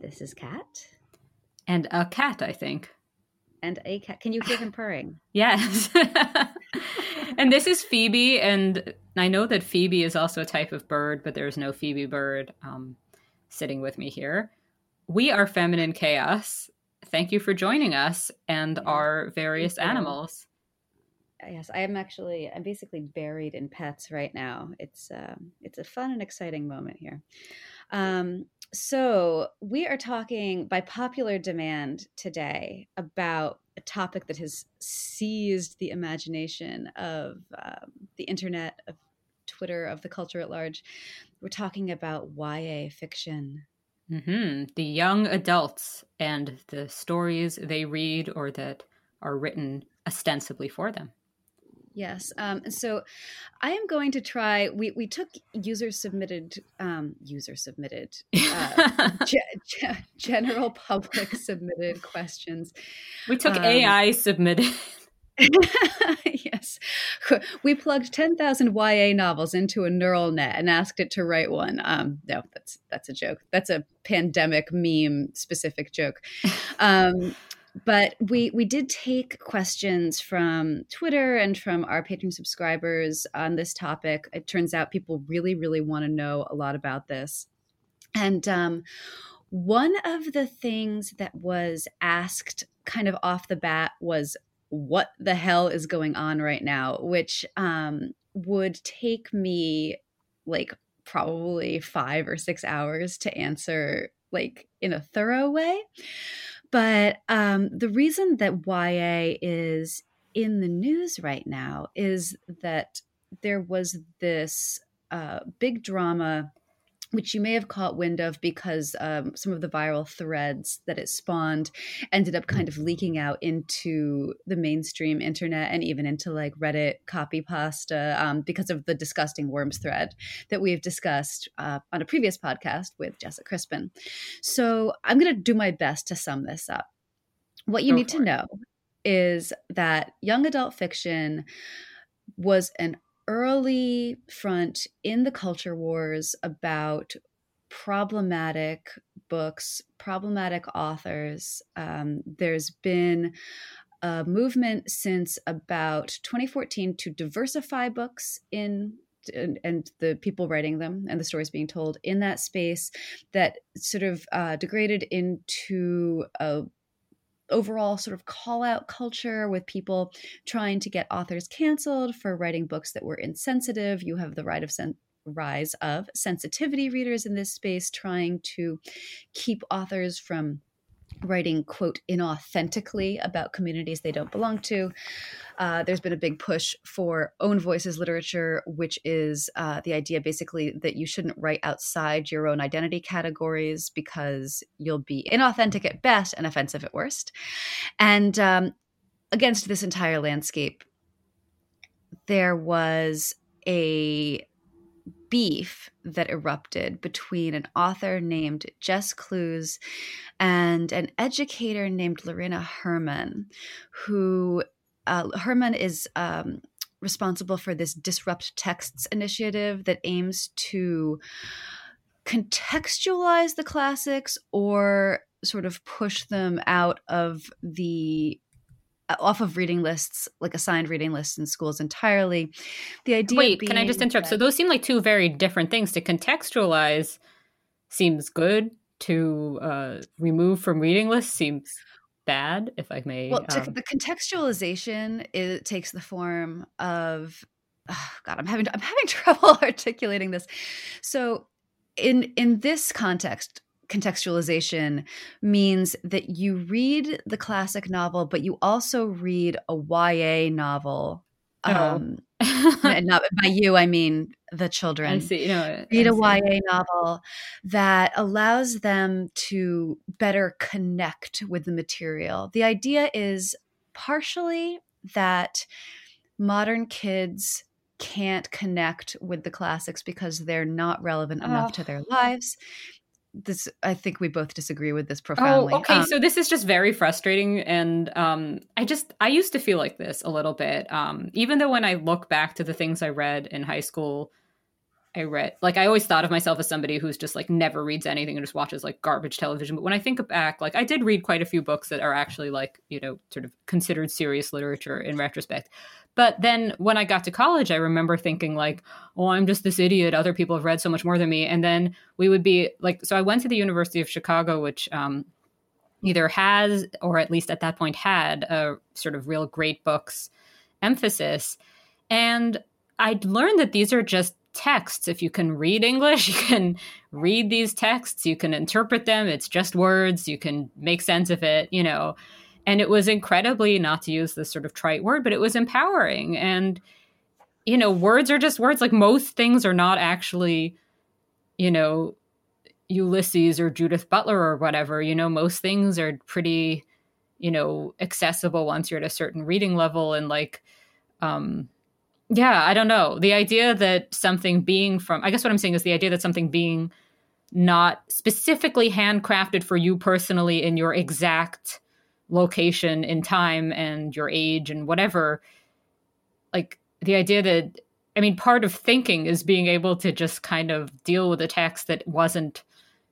this is Kat. And a cat, I think. And a cat. Can you hear him purring? Yes. and this is Phoebe, and I know that Phoebe is also a type of bird, but there's no Phoebe bird um, sitting with me here. We are Feminine Chaos. Thank you for joining us and our various animals. Yes, I am actually. I'm basically buried in pets right now. It's um, it's a fun and exciting moment here. Um, so, we are talking by popular demand today about a topic that has seized the imagination of um, the internet, of Twitter, of the culture at large. We're talking about YA fiction. Mm-hmm. The young adults and the stories they read or that are written ostensibly for them. Yes. Um, so I am going to try. We, we took user submitted, um, user submitted, uh, ge- ge- general public submitted questions. We took um, AI submitted. yes. We plugged 10,000 YA novels into a neural net and asked it to write one. Um, no, that's that's a joke. That's a pandemic meme specific joke. Um, but we we did take questions from Twitter and from our patron subscribers on this topic. It turns out people really really want to know a lot about this, and um, one of the things that was asked kind of off the bat was what the hell is going on right now, which um, would take me like probably five or six hours to answer like in a thorough way. But um, the reason that YA is in the news right now is that there was this uh, big drama which you may have caught wind of because um, some of the viral threads that it spawned ended up kind of leaking out into the mainstream internet and even into like Reddit copy pasta um, because of the disgusting worms thread that we've discussed uh, on a previous podcast with Jessica Crispin. So I'm going to do my best to sum this up. What you Go need to it. know is that young adult fiction was an early front in the culture wars about problematic books, problematic authors. Um, there's been a movement since about 2014 to diversify books in and, and, the people writing them and the stories being told in that space that sort of uh, degraded into a overall sort of call out culture with people trying to get authors canceled for writing books that were insensitive. You have the right of rise of sensitivity readers in this space trying to keep authors from writing quote inauthentically about communities they don't belong to. Uh, there's been a big push for own voices literature which is uh, the idea basically that you shouldn't write outside your own identity categories because you'll be inauthentic at best and offensive at worst. And um, against this entire landscape there was a beef that erupted between an author named Jess Cluess and an educator named Lorena Germán, who uh, Germán is um, responsible for this Disrupt Texts initiative that aims to contextualize the classics or sort of push them out of the off of reading lists, like assigned reading lists in schools entirely. The idea. Wait, can I just interrupt? That, so those seem like two very different things. To contextualize seems good. To uh, remove from reading lists seems bad, if I may. Well, um, the contextualization it takes the form of. Oh God, I'm having I'm having trouble articulating this. So, in in this context, contextualization means that you read the classic novel, but you also read a YA novel. Oh. Um, and not by you, I mean the children. I see. You know, read a YA novel that allows them to better connect with the material. The idea is partially that modern kids can't connect with the classics because they're not relevant enough oh. to their lives this i think we both disagree with this profoundly. oh okay um, so this is just very frustrating and um i just i used to feel like this a little bit um even though when i look back to the things i read in high school I read. Like I always thought of myself as somebody who's just like never reads anything and just watches like garbage television. But when I think back, like I did read quite a few books that are actually like, you know, sort of considered serious literature in retrospect. But then when I got to college, I remember thinking like, "Oh, I'm just this idiot. Other people have read so much more than me." And then we would be like, so I went to the University of Chicago, which um, either has or at least at that point had a sort of real great books emphasis, and I'd learned that these are just texts. If you can read English, you can read these texts, you can interpret them. It's just words, you can make sense of it, you know. And it was incredibly, not to use this sort of trite word, but it was empowering. And, you know, words are just words. Like most things are not actually, you know, Ulysses or Judith Butler or whatever. You know, most things are pretty, you know, accessible once you're at a certain reading level and like, um, yeah, I don't know. The idea that something being from, I guess what I'm saying is the idea that something being not specifically handcrafted for you personally in your exact location in time and your age and whatever, like the idea that, I mean, part of thinking is being able to just kind of deal with a text that wasn't,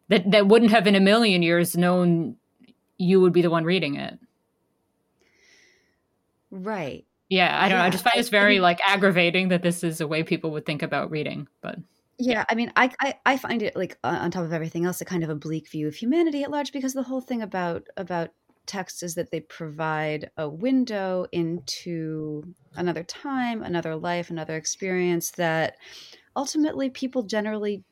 that, that wouldn't have in a million years known you would be the one reading it. Right yeah i don't yeah, know. I just find it's very like aggravating that this is a way people would think about reading but yeah i mean i i, I find it like on top of everything else a kind of a bleak view of humanity at large because the whole thing about about text is that they provide a window into another time another life another experience that ultimately people generally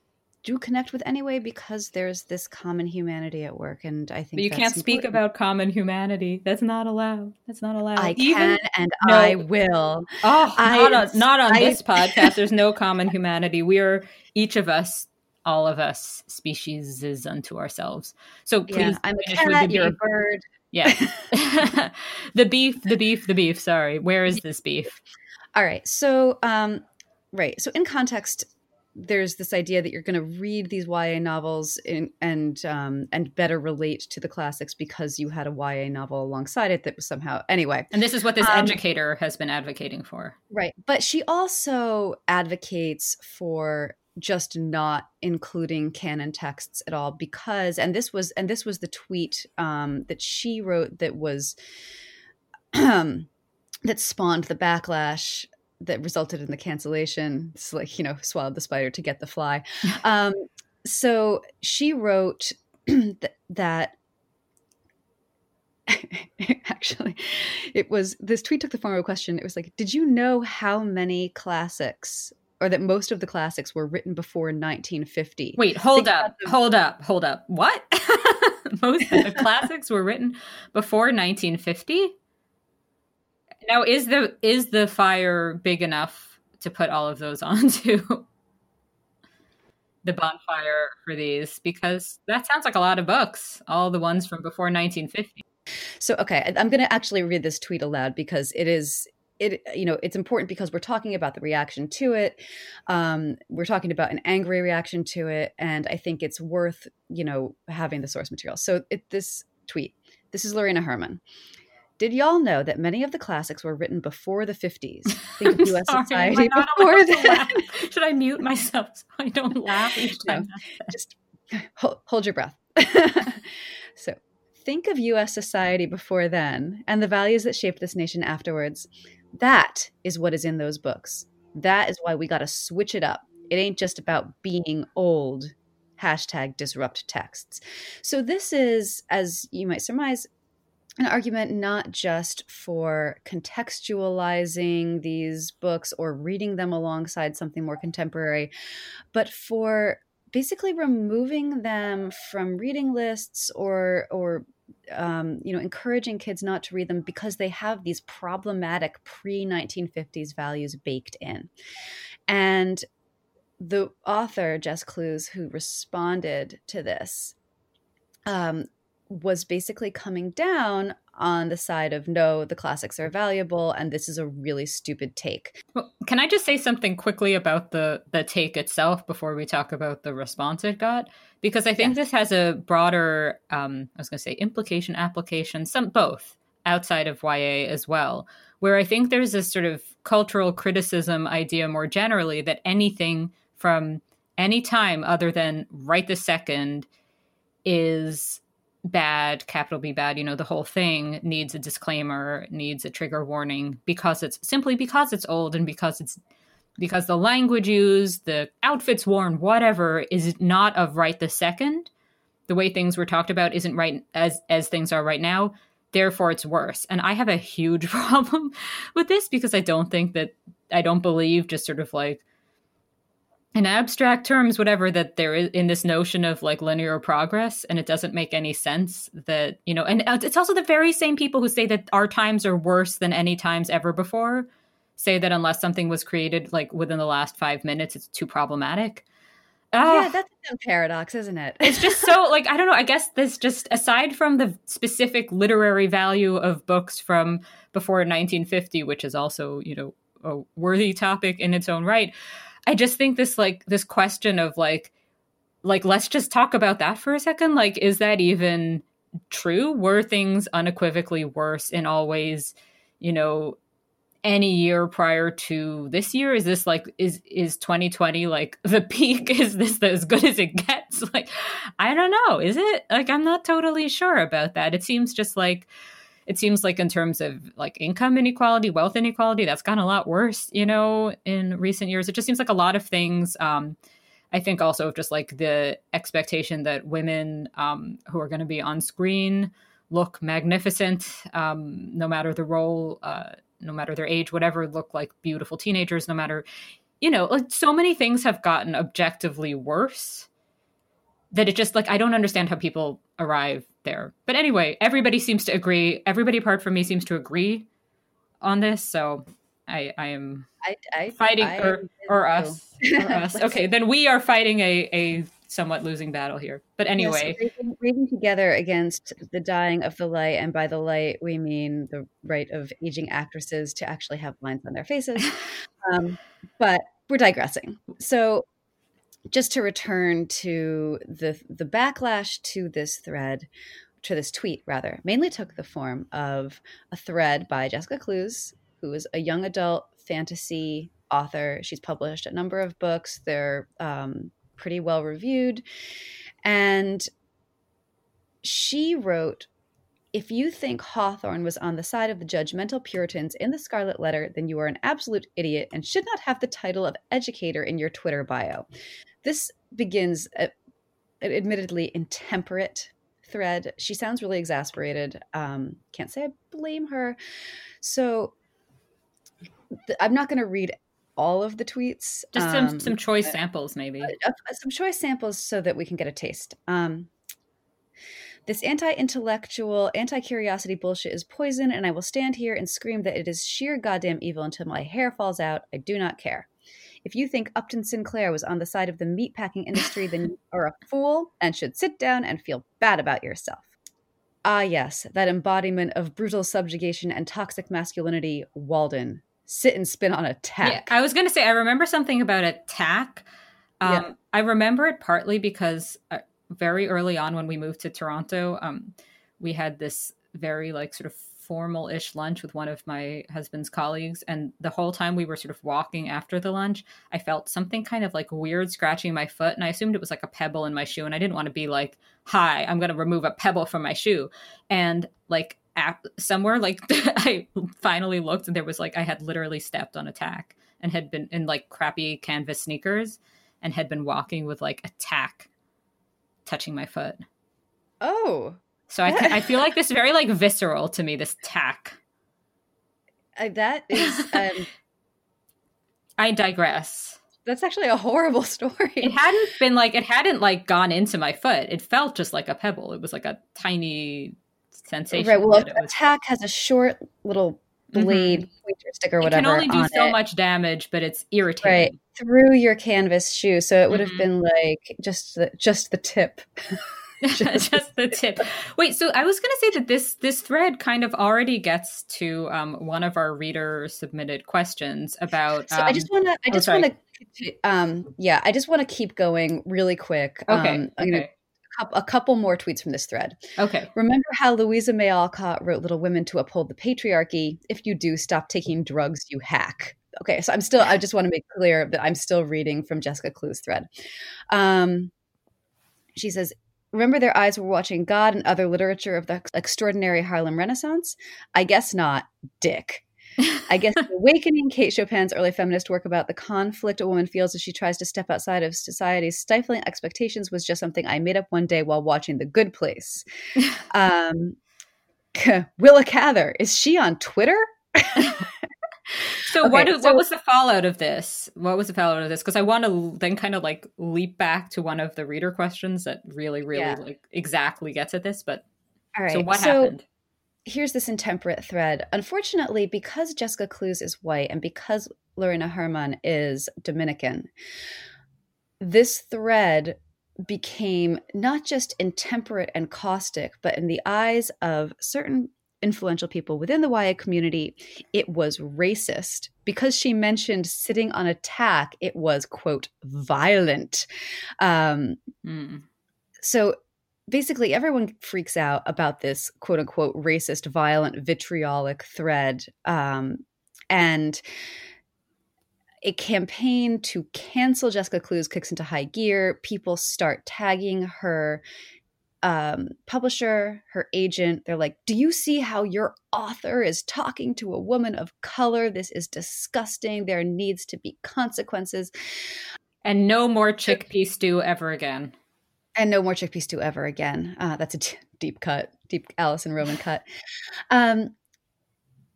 do connect with anyway because there's this common humanity at work and i think but you can't speak important. about common humanity. That's not allowed. That's not allowed. I Even, can and no. i will. Oh I, not on, not on I, this podcast. There's no common humanity. We are each of us all of us species is unto ourselves. So please yeah, i'm a cat you're a bird. Yeah. The beef the beef the beef. Sorry. Where is this beef? All right. So um right. So in context there's this idea that you're going to read these YA novels in, and um, and better relate to the classics because you had a YA novel alongside it that was somehow anyway. And this is what this um, educator has been advocating for, right? But she also advocates for just not including canon texts at all because and this was and this was the tweet um, that she wrote that was that spawned the backlash that resulted in the cancellation. It's like, you know, swallowed the spider to get the fly. Um, so she wrote th- that actually it was this tweet took the form of a question. It was like, did you know how many classics or that most of the classics were written before 1950? Wait, hold Think up, hold up, hold up. What? most of the classics were written before 1950? Now, is the is the fire big enough to put all of those onto the bonfire for these? Because that sounds like a lot of books. All the ones from before 1950. So, okay, I'm going to actually read this tweet aloud because it is it you know it's important because we're talking about the reaction to it um, we're talking about an angry reaction to it and i think it's worth you know having the source material so it, this tweet this is lorena germán did y'all know that many of the classics were written before the 50s? Think of U.S. Sorry, society before that. Should I mute myself so I don't laugh each time? No, just hold, hold your breath. so, think of U.S. society before then and the values that shaped this nation afterwards. That is what is in those books. That is why we got to switch it up. It ain't just about being old. Hashtag disrupt texts. So, this is, as you might surmise, an argument not just for contextualizing these books or reading them alongside something more contemporary, but for basically removing them from reading lists or or um, you know encouraging kids not to read them because they have these problematic pre 1950s values baked in. And the author jess Cluess, who responded to this um, was basically coming down on the side of no, the classics are valuable, and this is a really stupid take. Well, can I just say something quickly about the the take itself before we talk about the response it got? Because I think yeah. this has a broader, um, I was going to say, implication, application, some both outside of YA as well. Where I think there's this sort of cultural criticism idea more generally that anything from any time other than right the second is bad, capital B bad, you know, the whole thing needs a disclaimer, needs a trigger warning because it's simply because it's old and because it's because the language used, the outfits worn, whatever is not of right the second. The way things were talked about isn't right as as things are right now. Therefore, it's worse. And I have a huge problem with this because I don't think that I don't believe just sort of like in abstract terms, whatever, that there is in this notion of like linear progress, and it doesn't make any sense that, you know, and uh, it's also the very same people who say that our times are worse than any times ever before say that unless something was created like within the last five minutes, it's too problematic. Ah. yeah, that's a paradox, isn't it? it's just so like I don't know. I guess this just aside from the specific literary value of books from before 1950, which is also you know a worthy topic in its own right. I just think this like this question of like like let's just talk about that for a second. Like, is that even true? Were things unequivocally worse in all ways? You know, any year prior to this year? Is this like is is 2020 like the peak? Is this as good as it gets? Like, I don't know. Is it? Like, I'm not totally sure about that. It seems just like it seems like in terms of like income inequality, wealth inequality, that's gotten a lot worse, you know, in recent years. It just seems like a lot of things. Um, I think also of just like the expectation that women um, who are going to be on screen look magnificent, um, no matter the role. Uh, no matter their age, whatever, look like beautiful teenagers, no matter, you know, like so many things have gotten objectively worse that it just like I don't understand how people arrive there. But anyway, everybody seems to agree. Everybody apart from me seems to agree on this. So I, I am I, I fighting I, or or us or us. okay, then we are fighting a a somewhat losing battle here. But anyway, yes, raving, together against the dying of the light, and by the light we mean the right of aging actresses to actually have lines on their faces. um, but we're digressing. So, just to return to the the backlash to this thread, to this tweet rather, mainly took the form of a thread by Jessica Cluess, who is a young adult fantasy author. She's published a number of books. They're um, pretty well reviewed. And she wrote if you think Hawthorne was on the side of the judgmental Puritans in the Scarlet Letter, then you are an absolute idiot and should not have the title of educator in your Twitter bio. This begins a, an admittedly intemperate thread. She sounds really exasperated. Um, can't say I blame her. So th- I'm not going to read all of the tweets. Just some um, some choice uh, samples, maybe. Uh, some choice samples so that we can get a taste. Um, this anti-intellectual, anti-curiosity bullshit is poison, and I will stand here and scream that it is sheer goddamn evil until my hair falls out. I do not care. If you think Upton Sinclair was on the side of the meatpacking industry, then you are a fool and should sit down and feel bad about yourself. Ah, yes, that embodiment of brutal subjugation and toxic masculinity, Walden sit and spin on a tack. Yeah, I was going to say, I remember something about a tack. Um, yeah. I remember it partly because uh, very early on when we moved to Toronto, um, we had this very like sort of formal-ish lunch with one of my husband's colleagues and the whole time we were sort of walking after the lunch i felt something kind of like weird scratching my foot and i assumed it was like a pebble in my shoe and i didn't want to be like hi i'm going to remove a pebble from my shoe. And like app somewhere like i finally looked and there was like i had literally stepped on a tack and had been in like crappy canvas sneakers and had been walking with like a tack touching my foot oh so i, I feel like this is very like visceral to me this tack uh, that is um, i digress that's actually a horrible story. It hadn't been like it hadn't like gone into my foot. It felt just like a pebble. It was like a tiny sensation. Right. Well, a tack has a short little blade mm-hmm. pointer stick or whatever. It can only do so it. much damage, but it's irritating. Right through your canvas shoe, so it would have mm-hmm. been like just the just the tip. just, just the tip. Wait, so I was going to say that this this thread kind of already gets to um, one of our reader submitted questions about. So I just want to. I just oh, want to. Um, yeah, I just want to keep going really quick. Okay. Um, okay. Gonna, a couple more tweets from this thread. Okay. Remember how Louisa May Alcott wrote Little Women to uphold the patriarchy? If you do, stop taking drugs, you hack. okay, so I'm still. I just want to make clear that I'm still reading from Jessica Clue's thread. Um, she says. Remember, their eyes were watching God and other literature of the extraordinary Harlem Renaissance? I guess not, Dick. I guess awakening Kate Chopin's early feminist work about the conflict a woman feels as she tries to step outside of society's stifling expectations was just something I made up one day while watching The Good Place. Um, Willa Cather, is she on Twitter? so okay, what so, what was the fallout of this? What was the fallout of this? Because I want to then kind of like leap back to one of the reader questions that really, really yeah. like exactly gets at this. But all right, so what so, happened? Here's this intemperate thread. Unfortunately, because Jessica Cluess is white and because Lorena Germán is Dominican, this thread became not just intemperate and caustic, but in the eyes of certain influential people within the YA community, it was racist. Because she mentioned sitting on a tack, it was, quote, violent. Um, mm. So basically everyone freaks out about this quote unquote racist, violent, vitriolic thread. Um, and a campaign to cancel Jessica Cluess kicks into high gear. People start tagging her um, publisher, her agent. They're like, Do you see how your author is talking to a woman of color? This is disgusting. There needs to be consequences. And no more chickpea stew ever again and no more chickpea stew ever again. Uh, that's a t- deep cut, deep Alison Roman cut. Um,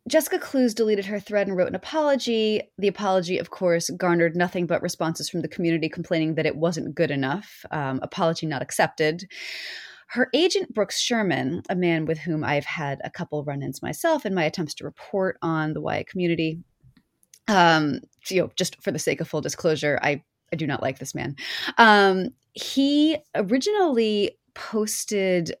Jessica Cluess deleted her thread and wrote an apology. The apology, of course, garnered nothing but responses from the community complaining that it wasn't good enough. Um, apology not accepted. Her agent, Brooks Sherman, a man with whom I've had a couple run ins myself in my attempts to report on the YA community, um, you know, just for the sake of full disclosure, I I do not like this man. Um, he originally posted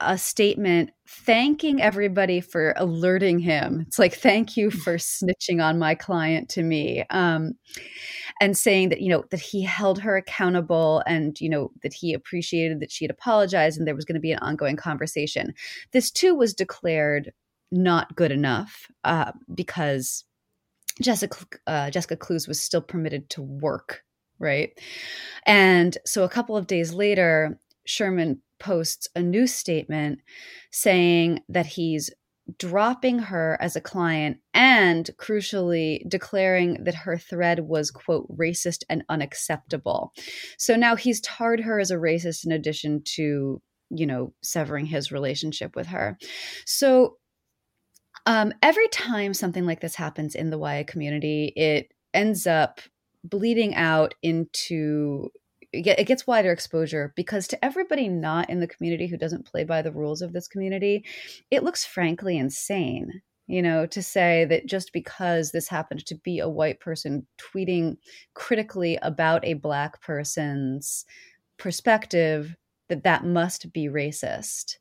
a statement thanking everybody for alerting him. It's like, thank you for snitching on my client to me. Um, and saying that, you know, that he held her accountable and, you know, that he appreciated that she had apologized and there was going to be an ongoing conversation. This too was declared not good enough uh, because Jessica, uh, Jessica Cluess was still permitted to work right? And so a couple of days later, Sherman posts a new statement saying that he's dropping her as a client and crucially declaring that her thread was quote racist and unacceptable so now he's tarred her as a racist in addition to you know severing his relationship with her so um, every time something like this happens in the YA community it ends up bleeding out into it gets wider exposure because to everybody not in the community who doesn't play by the rules of this community, it looks frankly insane. You know, to say that just because this happened to be a white person tweeting critically about a black person's perspective, that that must be racist.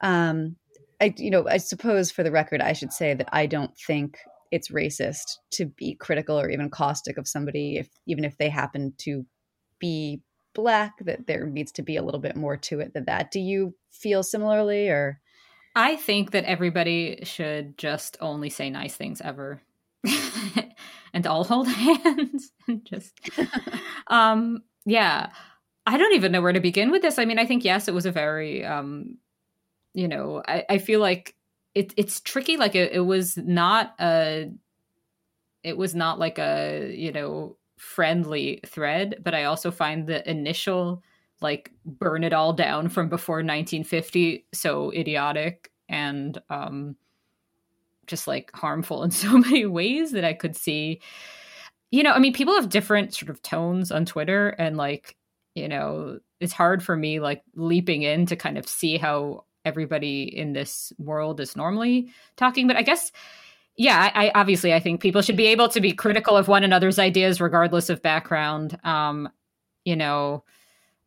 Um, I, you know, I suppose for the record, I should say that I don't think it's racist to be critical or even caustic of somebody if even if they happen to be black that there needs to be a little bit more to it than that. Do you feel similarly or? I think that everybody should just only say nice things ever and all hold hands and just um yeah. I don't even know where to begin with this. I mean i think yes it was a very um you know i, I feel like it, it's tricky like it, it was not a it was not like a you know friendly thread but i also find the initial like burn it all down from before 1950 so idiotic and um just like harmful in so many ways that i could see. You know i mean people have different sort of tones on twitter and like you know it's hard for me like leaping in to kind of see how everybody in this world is normally talking. But I guess, yeah, I, I, obviously I think people should be able to be critical of one another's ideas regardless of background. Um, you know,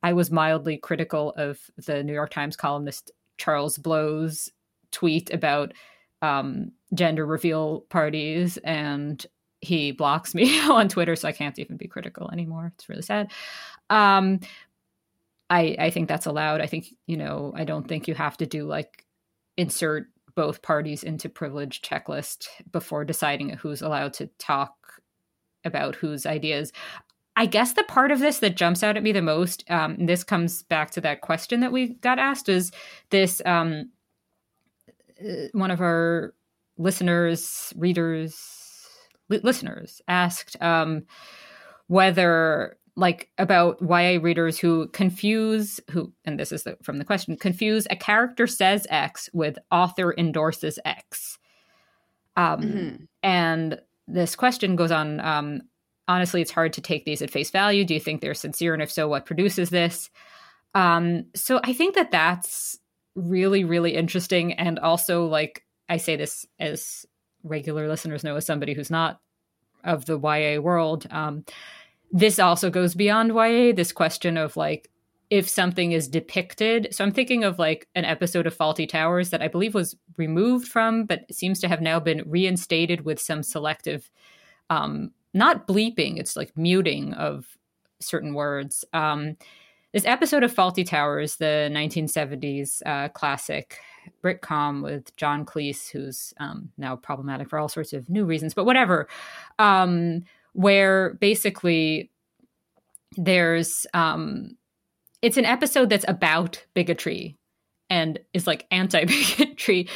I was mildly critical of the New York Times columnist Charles Blow's tweet about um, gender reveal parties and he blocks me on Twitter, so I can't even be critical anymore. It's really sad. Um, I I think that's allowed. I think you know I don't think you have to do like insert both parties into privilege checklist before deciding who's allowed to talk about whose ideas. I guess the part of this that jumps out at me the most, um, this comes back to that question that we got asked, is this um, uh, one of our listeners, readers, li- listeners asked um, whether like about YA readers who confuse who and this is the, from the question confuse a character says X with author endorses X. Um, mm-hmm. And this question goes on. Um, honestly, it's hard to take these at face value. Do you think they're sincere, and if so, what produces this? Um, so I think that that's really, really interesting, and also like I say this as regular listeners know, as somebody who's not of the YA world. Um, this also goes beyond YA, this question of like if something is depicted. So I'm thinking of like an episode of Fawlty Towers that I believe was removed from, but seems to have now been reinstated with some selective, um, not bleeping, it's like muting of certain words. Um, this episode of Fawlty Towers, the 1970s uh, classic Britcom with John Cleese, who's um, now problematic for all sorts of new reasons, but whatever. Um, where basically there's um it's an episode that's about bigotry and is like anti-bigotry.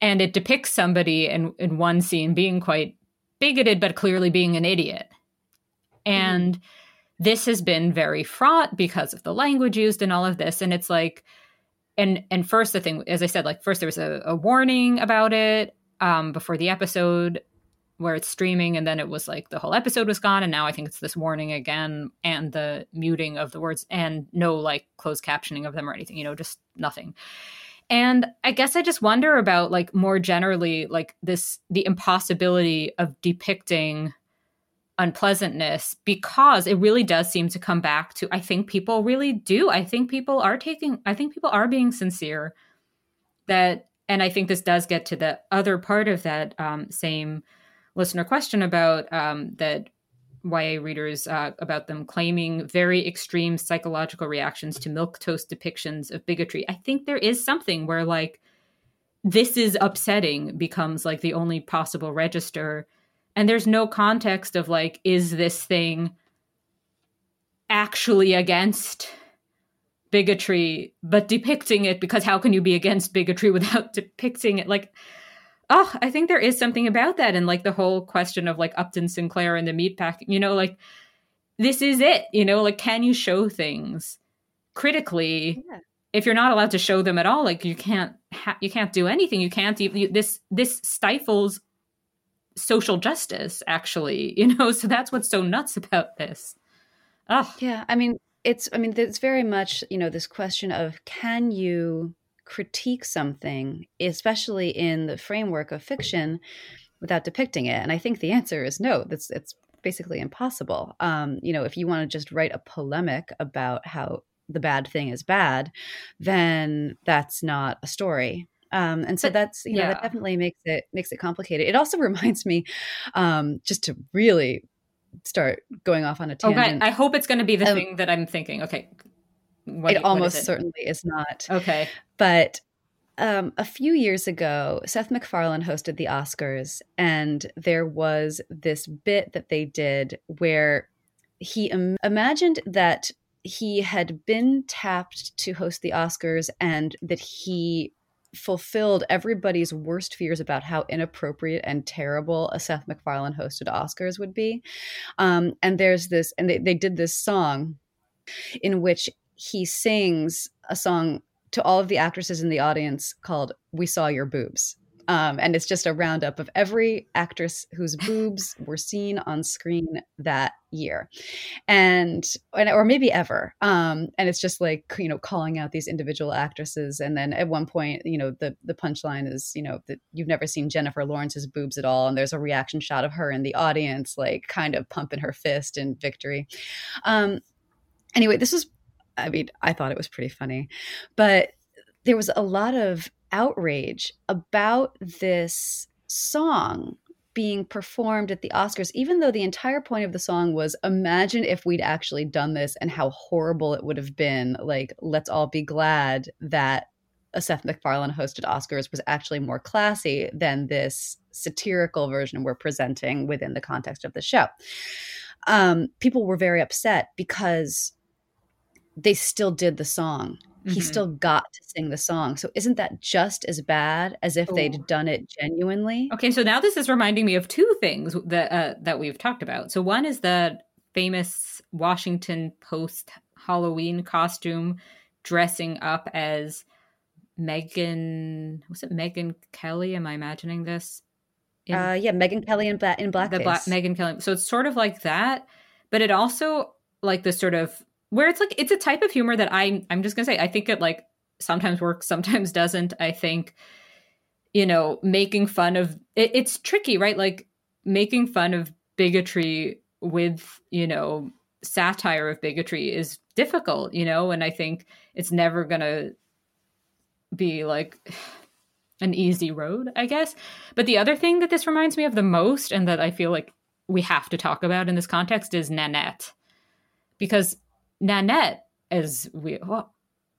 And it depicts somebody in in one scene being quite bigoted but clearly being an idiot. And mm-hmm. this has been very fraught because of the language used and all of this. And it's like and and first the thing as i said like first there was a, a warning about it um, before the episode where it's streaming and then it was like the whole episode was gone and now i think it's this warning again and the muting of the words and no like closed captioning of them or anything you know just nothing. And i guess i just wonder about like more generally like this the impossibility of depicting unpleasantness because it really does seem to come back to i think people really do. I think people are taking i think people are being sincere that and i think this does get to the other part of that um, same listener question about um, that YA readers uh, about them claiming very extreme psychological reactions to milquetoast depictions of bigotry. I think there is something where like this is upsetting becomes like the only possible register, and there's no context of like is this thing actually against bigotry but depicting it because how can you be against bigotry without depicting it like oh, I think there is something about that. And like the whole question of like Upton Sinclair and the meat pack, you know, like this is it, you know, like can you show things critically? Yeah. If you're not allowed to show them at all, like you can't, ha- you can't do anything. You can't even, you, this, this stifles social justice actually, you know? So that's what's so nuts about this. Oh. Yeah. I mean, it's, I mean, it's very much, you know, this question of can you critique something, especially in the framework of fiction, without depicting it? And I think the answer is no. That's it's basically impossible. Um, you know, if you want to just write a polemic about how the bad thing is bad, then that's not a story. Um, and so that's you know yeah. that definitely makes it makes it complicated. It also reminds me, um, just to really start going off on a tangent. Okay, I hope it's going to be the um, thing that I'm thinking. Okay, what, it almost it? certainly is not. Okay. But um, a few years ago, Seth MacFarlane hosted the Oscars, and there was this bit that they did where he Im- imagined that he had been tapped to host the Oscars and that he fulfilled everybody's worst fears about how inappropriate and terrible a Seth MacFarlane hosted Oscars would be. Um, and there's this, and they, they did this song in which he sings a song to all of the actresses in the audience called We Saw Your Boobs. Um, and it's just a roundup of every actress whose boobs were seen on screen that year. And, and or maybe ever. Um, and it's just like you know calling out these individual actresses. And then at one point you know the the punchline is you know that you've never seen jennifer lawrence's boobs at all. And there's a reaction shot of her in the audience like kind of pumping her fist in victory. Um, anyway this was I mean, I thought it was pretty funny. But there was a lot of outrage about this song being performed at the Oscars, even though the entire point of the song was imagine if we'd actually done this and how horrible it would have been. Like, let's all be glad that a Seth MacFarlane hosted Oscars was actually more classy than this satirical version we're presenting within the context of the show. Um, people were very upset because they still did the song. Mm-hmm. He still got to sing the song. So isn't that just as bad as if Ooh. they'd done it genuinely? Okay, so now this is reminding me of two things that uh, that we've talked about. So one is the famous Washington Post Halloween costume dressing up as Megyn was it Megyn Kelly? Am I imagining this? In, uh, yeah, Megyn Kelly in, black in blackface. The black Megyn Kelly. So it's sort of like that, but it also like the sort of where it's like it's a type of humor that I I'm just gonna say I think it like sometimes works, sometimes doesn't. I think you know making fun of it, it's tricky, right? Like making fun of bigotry with you know satire of bigotry is difficult, you know, and I think it's never gonna be like an easy road, I guess. But the other thing that this reminds me of the most, and that I feel like we have to talk about in this context, is Nanette. Because Nanette, as we, well,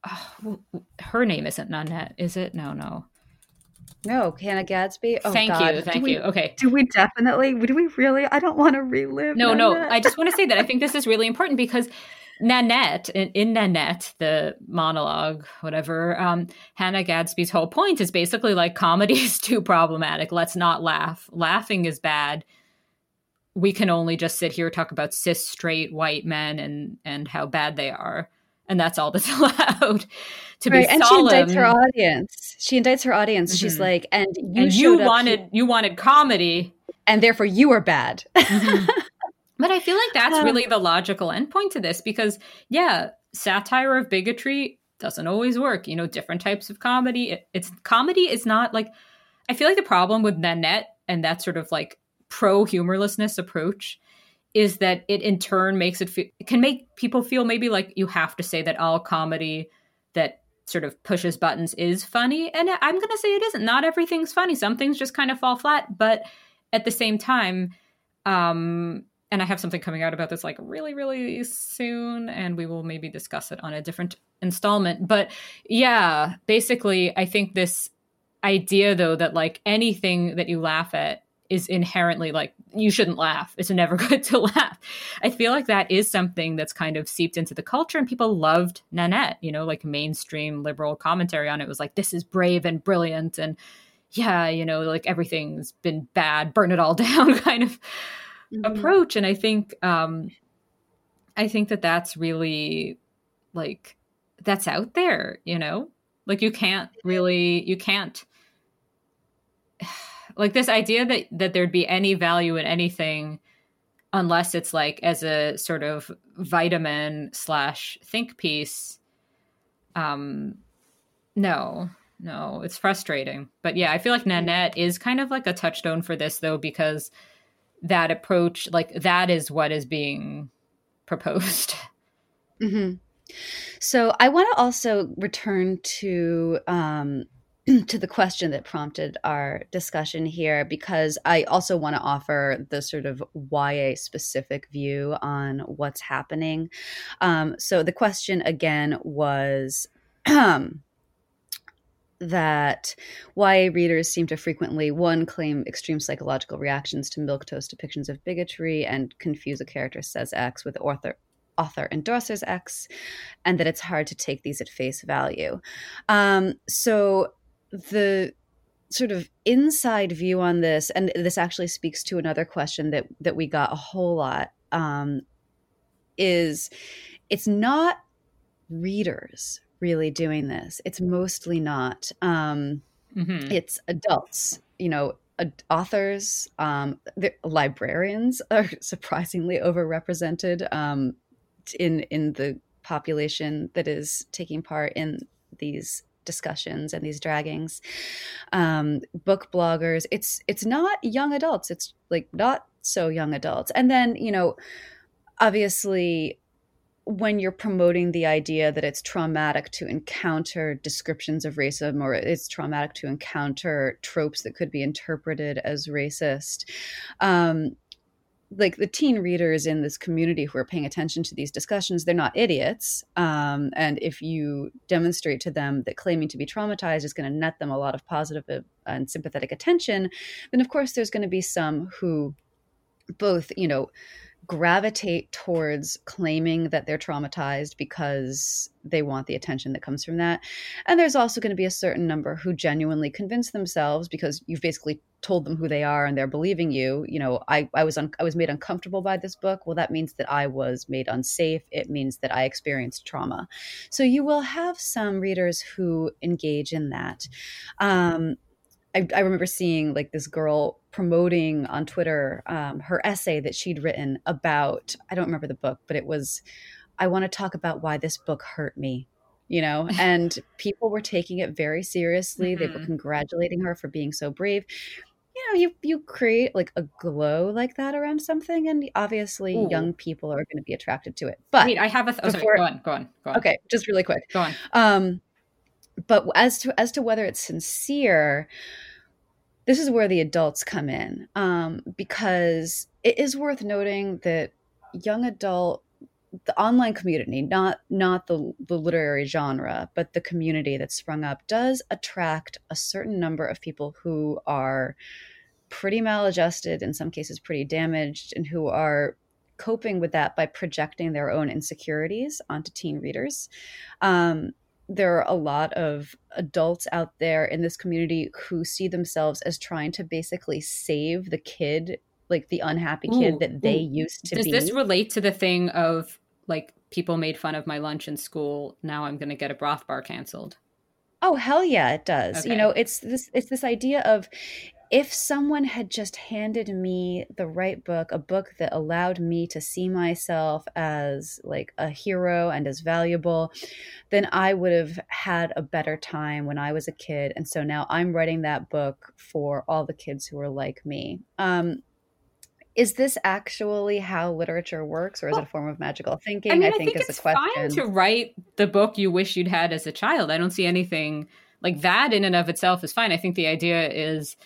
oh, her name isn't Nanette, is it? No, no. No, Hannah Gadsby. Oh, thank God. you, thank you. Okay. Do we definitely? Do we really? I don't want to relive. No, Nanette. no. I just want to say that I think this is really important because Nanette, in, in Nanette, the monologue, whatever, um, Hannah Gadsby's whole point is basically like comedy is too problematic. Let's not laugh. Laughing is bad. We can only just sit here talk about cis straight white men and and how bad they are, and that's all that's allowed to right. be. And she indicts her audience. She indicts her audience. Mm-hmm. She's like, and you, and you wanted you wanted comedy, and therefore you are bad. Mm-hmm. But I feel like that's um, really the logical endpoint to this because, yeah, satire of bigotry doesn't always work. You know, different types of comedy. It, it's comedy is not like, I feel like the problem with Nanette and that sort of like pro humorlessness approach is that it in turn makes it, feel, it can make people feel maybe like you have to say that all comedy that sort of pushes buttons is funny. And I'm going to say it isn't. Not everything's funny. Some things just kind of fall flat. But at the same time, um, and I have something coming out about this like really, really soon, and we will maybe discuss it on a different installment. But yeah, basically, I think this idea though that like anything that you laugh at is inherently like you shouldn't laugh. It's never good to laugh. I feel like that is something that's kind of seeped into the culture, and people loved Nanette. You know, like mainstream liberal commentary on it was like this is brave and brilliant, and yeah, you know, like everything's been bad, burn it all down, kind of mm-hmm. approach and i think um i think that that's really like that's out there you know like you can't really you can't like this idea that that there'd be any value in anything unless it's like as a sort of vitamin slash think piece um no no it's frustrating. But yeah i feel like nanette is kind of like a touchstone for this though because that approach like that is what is being proposed. Mm-hmm. so i want to also return to um, to the question that prompted our discussion here because I also want to offer the sort of YA specific view on what's happening. Um, so the question again was that YA readers seem to frequently, one, claim extreme psychological reactions to milquetoast depictions of bigotry and confuse a character says X with author author endorses X, and that it's hard to take these at face value. Um, so the sort of inside view on this, and this actually speaks to another question that that we got a whole lot, um, is it's not readers really doing this. It's mostly not. Um, mm-hmm. It's adults, you know, ad- authors, um, librarians are surprisingly overrepresented um, in in the population that is taking part in these discussions and these draggings. Um, book bloggers. It's it's not young adults. It's like not so young adults. And then you know, obviously when you're promoting the idea that it's traumatic to encounter descriptions of racism or it's traumatic to encounter tropes that could be interpreted as racist um, like the teen readers in this community who are paying attention to these discussions they're not idiots um, and if you demonstrate to them that claiming to be traumatized is going to net them a lot of uh, and sympathetic attention then of course there's going to be some who both you know gravitate towards claiming that they're traumatized because they want the attention that comes from that. And there's also going to be a certain number who genuinely convince themselves because you've basically told them who they are and they're believing you. You know, I, I was un- I was made uncomfortable by this book. Well, that means that I was made unsafe. It means that I experienced trauma. So you will have some readers who engage in that. Um, I, I, remember seeing like this girl promoting on Twitter um, her essay that she'd written about, I don't remember the book, but it was, I want to talk about why this book hurt me, you know? And people were taking it very seriously. Mm-hmm. They were mm-hmm. congratulating her for being so brave. You know, you, you create like a glow like that around something, and obviously Ooh. young people are going to be attracted to it. But Wait, I have a th- oh, before, sorry, go on, go on, go on. Okay, just really quick. Go on. Um, but as to as to whether it's sincere this is where the adults come in um, because it is worth noting that young adult the online community not not the, the literary genre but the community that's sprung up does attract a certain number of people who are pretty maladjusted in some cases pretty damaged and who are coping with that by projecting their own insecurities onto teen readers. Um, there are a lot of adults out there in this community who see themselves as trying to basically save the kid, like the unhappy kid ooh, that they ooh. used to Does be. Does this relate to the thing of like people made fun of my lunch in school, now I'm going to get a broth bar canceled? Oh hell yeah, it does. Okay. You know, it's this it's this idea of if someone had just handed me the right book, a book that allowed me to see myself as like a hero and as valuable, then I would have had a better time when I was a kid. And so now I'm writing that book for all the kids who are like me. Um, is this actually how literature works, or is well, it a form of magical thinking? I, mean, I think, I think it's fine to write the book you wish you'd had as a child. I don't see anything like that in and of itself is fine. I think the idea is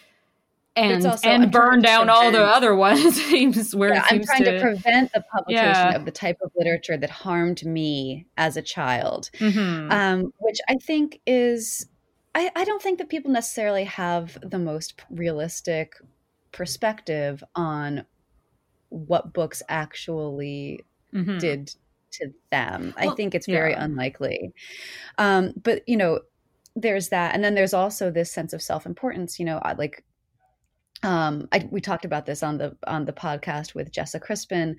and and burn down all the other ones seems where yeah, I'm trying to, to, prevent the publication yeah. of the type of literature that harmed me as a child, mm-hmm. um, which I think is I, I don't think that people necessarily have the most realistic perspective on what books actually mm-hmm. did to them. Well, I think it's very yeah. unlikely. Um, but you know, there's that, and then there's also this sense of self-importance. You know, like um, I, we talked about this on the on the podcast with Jessa Crispin,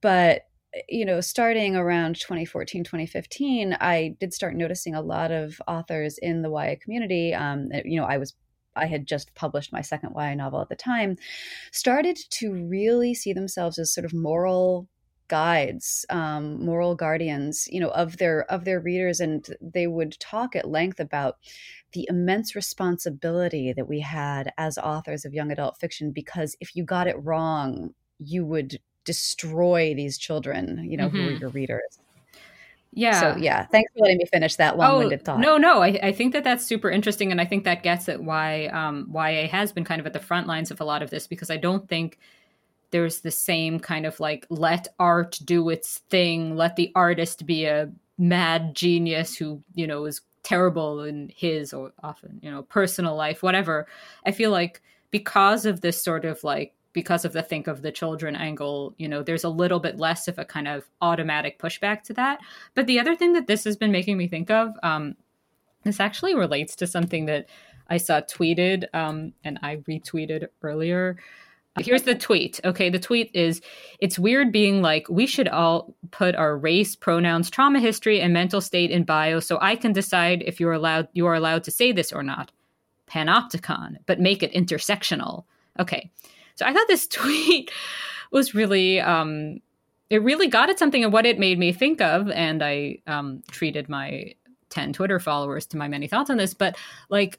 but you know starting around 2014 2015 i did start noticing a lot of authors in the ya community um, you know i was I had just published my second YA novel at the time, started to really see themselves as sort of moral guides, um, moral guardians, you know, of their of their readers, and they would talk at length about the immense responsibility that we had as authors of young adult fiction because if you got it wrong, you would destroy these children, you know, mm-hmm. who were mm-hmm. your readers. Yeah. So yeah, thanks for letting me finish that long-winded oh, thought. No, no, I, I think that that's super interesting, and I think that gets at why um, YA has been kind of at the front lines of a lot of this because I don't think there's the same kind of like let art do its thing, let the artist be a mad genius who you know is terrible in his or often you know personal life whatever. I feel like because of this sort of like because of the think of the children angle you know there's a little bit less of a kind of automatic pushback to that. But the other thing that this has been making me think of um this actually relates to something that i saw tweeted um and i retweeted earlier Here's the tweet. Okay, the tweet is it's weird being like, we should all put our race, pronouns, trauma history, and mental state in bio so I can decide if you're allowed you are allowed to say this or not. Panopticon, but make it intersectional. Okay. So I thought this tweet was really um it really got at something of what it made me think of, and I um treated my 10 Twitter followers to my many thoughts on this, but like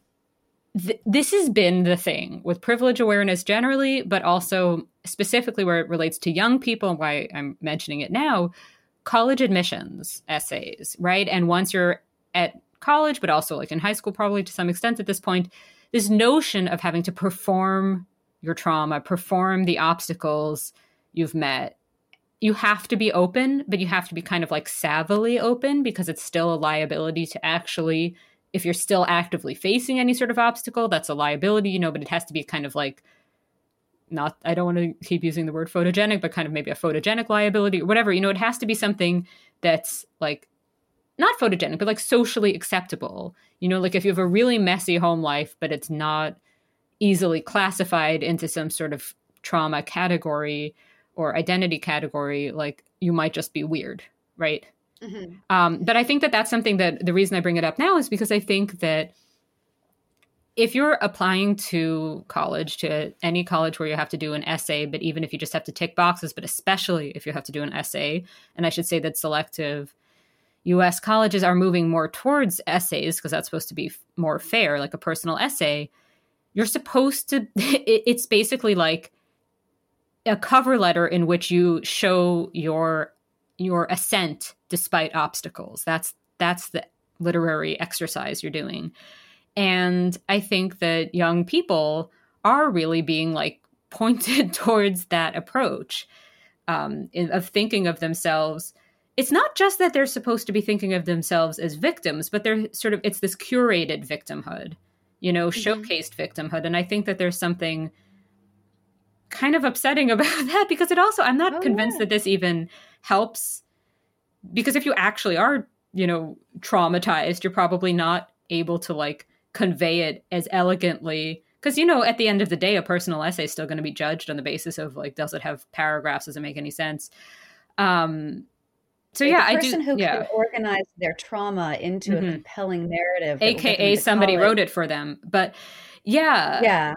th- this has been the thing with privilege awareness generally, but also specifically where it relates to young people and why I'm mentioning it now college admissions essays, right? And once you're at college, but also like in high school, probably to some extent at this point, this notion of having to perform your trauma, perform the obstacles you've met you have to be open but you have to be kind of like savvily open because it's still a liability to actually if you're still actively facing any sort of obstacle that's a liability you know but it has to be kind of like not i don't want to keep using the word photogenic but kind of maybe a photogenic liability or whatever you know it has to be something that's like not photogenic but like socially acceptable. You know like if you have a really messy home life but it's not easily classified into some sort of trauma category or identity category like you might just be weird right mm-hmm. um, but i think that that's something that the reason i bring it up now is because i think that if you're applying to college, to any college where you have to do an essay, but even if you just have to tick boxes, but especially if you have to do an essay, and I should say that selective US colleges are moving more towards essays because that's supposed to be more fair, like a personal essay, you're supposed to, it's basically like a cover letter in which you show your your ascent despite obstacles. That's that's the literary exercise you're doing. And I think that young people are really being like pointed towards that approach um, of thinking of themselves. It's not just that they're supposed to be thinking of themselves as victims, but they're sort of, it's this curated victimhood, you know, mm-hmm. showcased victimhood. And I think that there's something kind of upsetting about that because it also, I'm not oh, convinced yeah. that this even helps. Because if you actually are, you know, traumatized, you're probably not able to like convey it as elegantly because you know at the end of the day a personal essay is still going to be judged on the basis of like does it have paragraphs does it make any sense um so yeah i do person who yeah. can organize their trauma into mm-hmm. a compelling narrative aka somebody college. wrote it for them but yeah yeah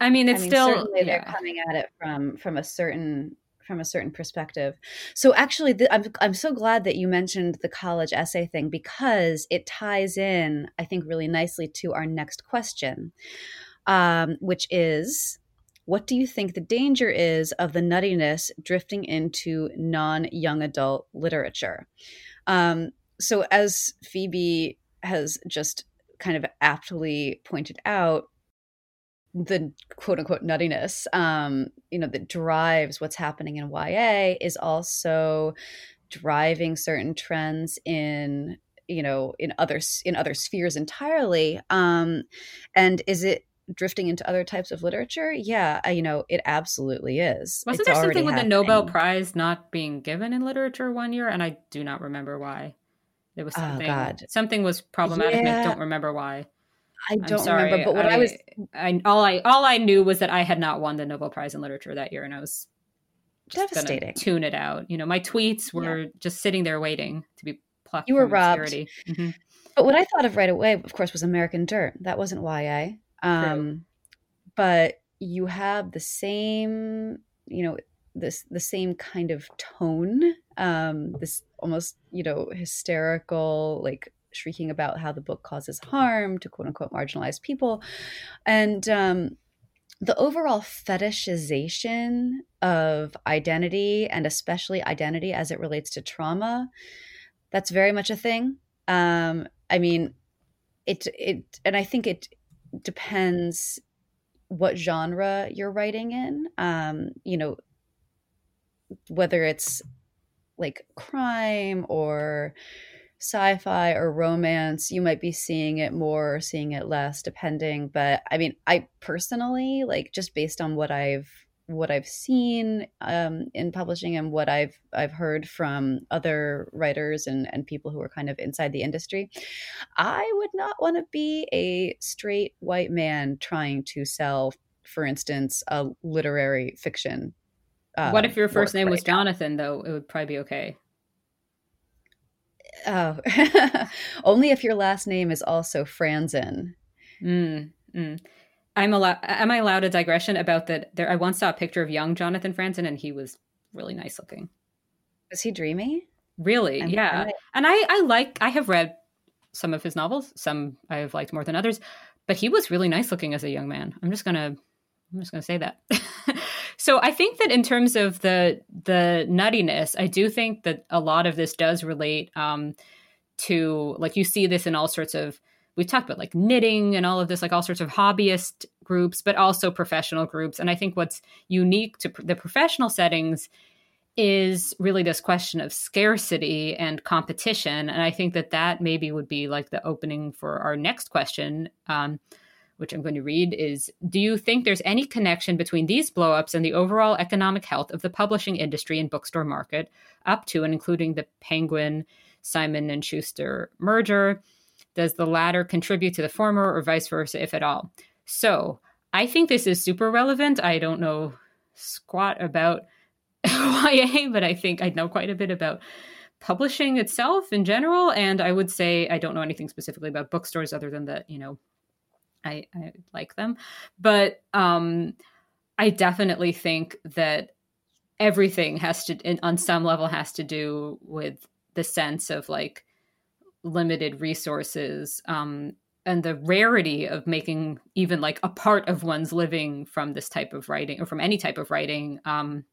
i mean it's I mean, still certainly yeah. they're coming at it from from a certain from a certain perspective. So actually, th- I'm I'm so glad that you mentioned the college essay thing because it ties in, I think, really nicely to our next question, um, which is. What do you think the danger is of the nuttiness drifting into non young adult literature? Um, so, as Phoebe has just kind of aptly pointed out, the quote unquote nuttiness, um, you know, that drives what's happening in YA is also driving certain trends in you know in other in other spheres entirely um and is it drifting into other types of literature yeah you know it absolutely is wasn't it's there something with happening. the nobel prize not being given in literature one year and i do not remember why there was oh, something oh, God. something was problematic yeah. i don't remember why I don't remember, but what I, I, was I all I all I knew was that I had not won the Nobel Prize in Literature that year and I was devastating. Tune it out. You know, my tweets were yeah. just sitting there waiting to be plucked. You were robbed. Mm-hmm. But what I thought of right away, of course, was American Dirt. That wasn't YA. Um, but you have the same, you know, this the same kind of tone, um, this almost, you know, hysterical, like shrieking about how the book causes harm to quote unquote marginalized people. And um, the overall fetishization of identity and especially identity as it relates to trauma, that's very much a thing. Um, I mean, it, it, and I think it depends what genre you're writing in. Um, you know, whether it's like crime or sci-fi or romance you might be seeing it more or seeing it less depending but i mean i personally like just based on what i've what i've seen um, in publishing and what i've i've heard from other writers and and people who are kind of inside the industry i would not want to be a straight white man trying to sell for instance a literary fiction uh, what if your first name right was jonathan though? It would probably be okay Oh, only if your last name is also Franzen. Mm, mm. I'm allowed. Am I allowed a digression about that? There, I once saw a picture of young Jonathan Franzen, and he was really nice looking. Was he dreamy? Really? I'm, yeah. I'm, and I, I like. I have read some of his novels. Some I have liked more than others, but he was really nice looking as a young man. I'm just gonna. I'm just gonna say that. So I think that in terms of the the nuttiness, I do think that a lot of this does relate um, to like you see this in all sorts of we've talked about like knitting and all of this, like all sorts of hobbyist groups, but also professional groups. And I think what's unique to the professional settings is really this question of scarcity and competition. And I think that that maybe would be like the opening for our next question, um, which I'm going to read is Do you think there's any connection between these blowups and the overall economic health of the publishing industry and bookstore market, up to and including the Penguin, Simon and Schuster merger? Does the latter contribute to the former or vice versa, if at all? So I think this is super relevant. I don't know squat about YA, but I think I know quite a bit about publishing itself in general. And I would say I don't know anything specifically about bookstores other than that, you know, I, I like them. But um, I definitely think that everything has to, on some level, has to do with the sense of like limited resources um, and the rarity of making even like a part of one's living from this type of writing or from any type of writing. Um,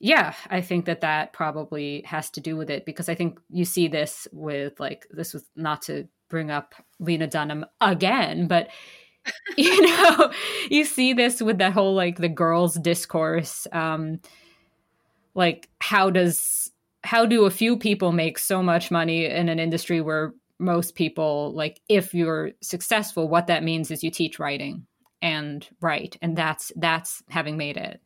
yeah, I think that that probably has to do with it because I think you see this with like this was not to bring up Lena Dunham again, but you know, you see this with that whole like the girls discourse. Um, like how does how do a few people make so much money in an industry where most people like if you're successful, what that means is you teach writing and write, and that's that's having made it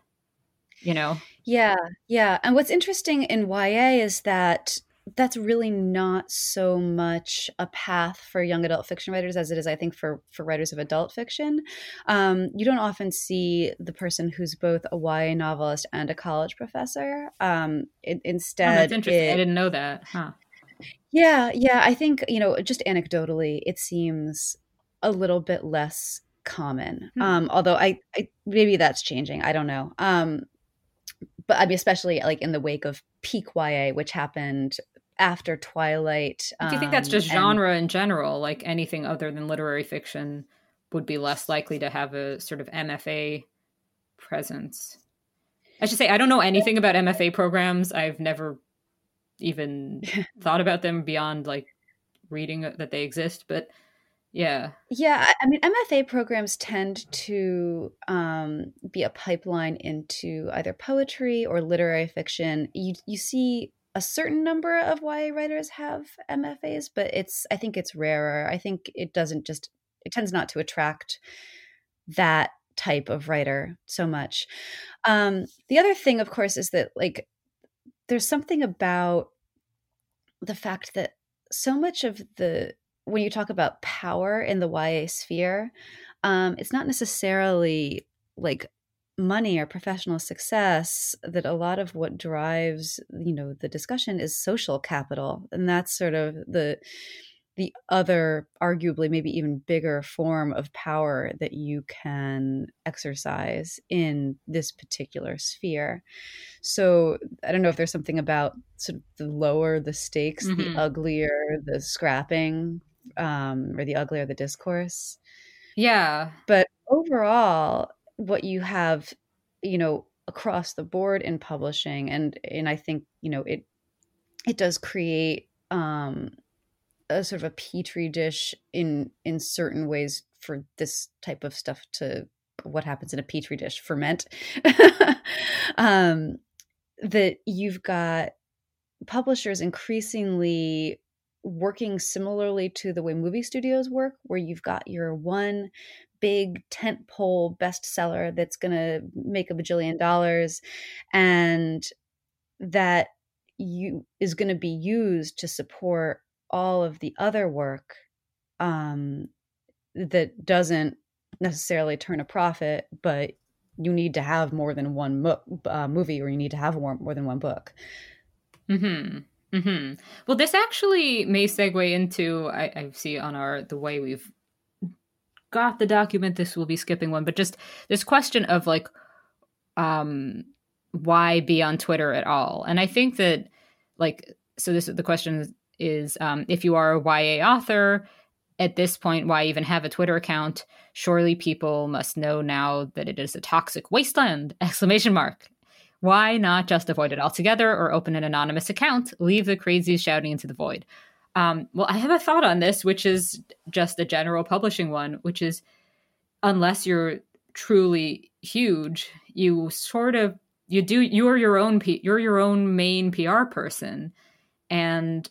you know yeah yeah and what's interesting in ya is that that's really not so much a path for young adult fiction writers as it is i think for for writers of adult fiction. Um, you don't often see the person who's both a ya novelist and a college professor. Um, it, instead oh, that's interesting. It, i didn't know that. Huh. Yeah yeah. I think you know just anecdotally it seems a little bit less common. Hmm. um, although I, I maybe that's changing. I don't know. Um, but I mean, especially like in the wake of peak YA, which happened after Twilight. Do you think that's just um, genre in general? Like anything other than literary fiction would be less likely to have a sort of MFA presence? I should say, I don't know anything about MFA programs. I've never even thought about them beyond like reading that they exist, but yeah. Yeah. I mean, MFA programs tend to um, be a pipeline into either poetry or literary fiction. You, you see a certain number of YA writers have MFAs, but it's, I think it's rarer. I think it doesn't just, it tends not to attract that type of writer so much. Um, the other thing, of course, is that like there's something about the fact that so much of the when you talk about power in the YA sphere, um, it's not necessarily like money or professional success that a lot of what drives you know the discussion is social capital and that's sort of the the other arguably maybe even bigger form of power that you can exercise in this particular sphere so i don't know if there's something about sort of the lower the stakes mm-hmm. the uglier the scrapping um, or the uglier the discourse. Yeah. But overall, what you have, you know, across the board in publishing, and and I think you know it it does create um, a sort of a petri dish in in certain ways for this type of stuff to what happens in a petri dish ferment. um, that you've got publishers increasingly working similarly to the way movie studios work, where you've got your one big tentpole bestseller that's going to make a bajillion dollars, and that you is going to be used to support all of the other work um, that doesn't necessarily turn a profit, but you need to have more than one mo- uh, movie or you need to have more, more than one book. Hmm. Mm-hmm. Well, this actually may segue into I, I see on our the way we've got the document. This will be skipping one, but just this question of like, um, why be on Twitter at all? And I think that like so. This the question is um, if you are a YA author at this point, why even have a Twitter account? Surely people must know now that it is a toxic wasteland! Exclamation mark. Why not just avoid it altogether or open an anonymous account? Leave the crazies shouting into the void. Um, well, I have a thought on this, which is just a general publishing one, which is unless you're truly huge, you sort of you do you're your own P, you're your own main PR person, and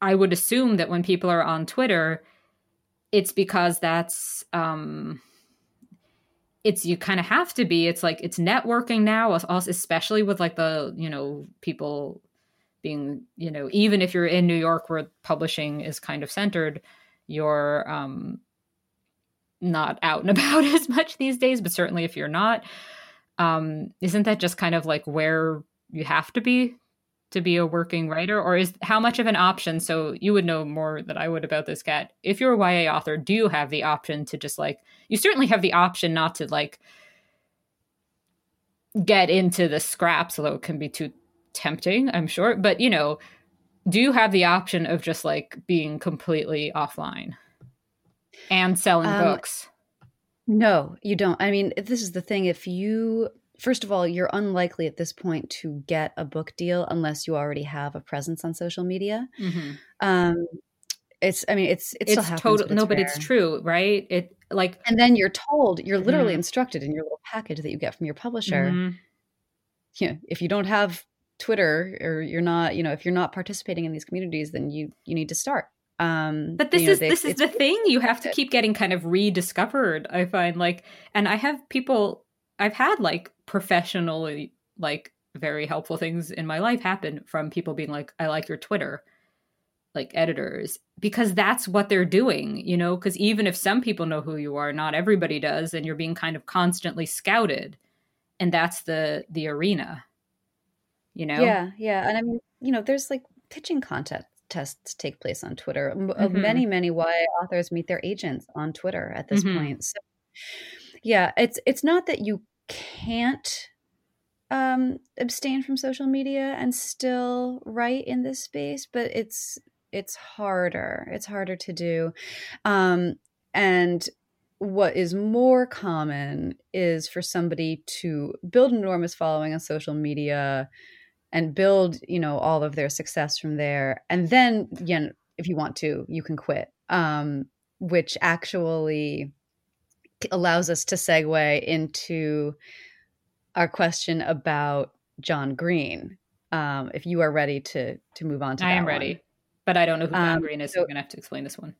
I would assume that when people are on Twitter, it's because that's um, it's you kind of have to be. It's like it's networking now, especially with like the you know people being you know even if you're in New York where publishing is kind of centered, you're um, not out and about as much these days. But certainly if you're not, um, isn't that just kind of like where you have to be to be a working writer or is how much of an option so you would know more than i would about this Kat if you're a ya author do you have the option to just like you certainly have the option not to like get into the scraps although it can be too tempting, I'm sure. But, you know, do you have the option of just like being completely offline and selling um, books? No, you don't. I mean, this is the thing. If you, first of all, you're unlikely at this point to get a book deal unless you already have a presence on social media. Mm-hmm. Um, it's, I mean, it's, it it's total, no, rare. but it's true, right? It like, and then you're told, you're literally mm-hmm. instructed in your little package that you get from your publisher. Mm-hmm. You know, if you don't have Twitter or you're not, you know, if you're not participating in these communities, then you you need to start. Um, but this is know, this is the thing you have to keep getting kind of rediscovered. I find like, and I have people I've had like professionally like very helpful things in my life happen from people being like, I like your Twitter, like editors, because that's what they're doing, you know, because even if some people know who you are, not everybody does, and you're being kind of constantly scouted. And that's the the arena you know yeah yeah and i mean you know there's like pitching contests take place on twitter mm-hmm. many many ya authors meet their agents on twitter at this mm-hmm. point so yeah it's it's not that you can't um, abstain from social media and still write in this space but it's it's harder it's harder to do um, and what is more common is for somebody to build an enormous following on social media and build you know all of their success from there. And then you know, if you want to you can quit um, which actually allows us to segue into our question about john green um, if you are ready to to move on to i am ready but i don't know who john um, green is so, so i'm gonna have to explain this one.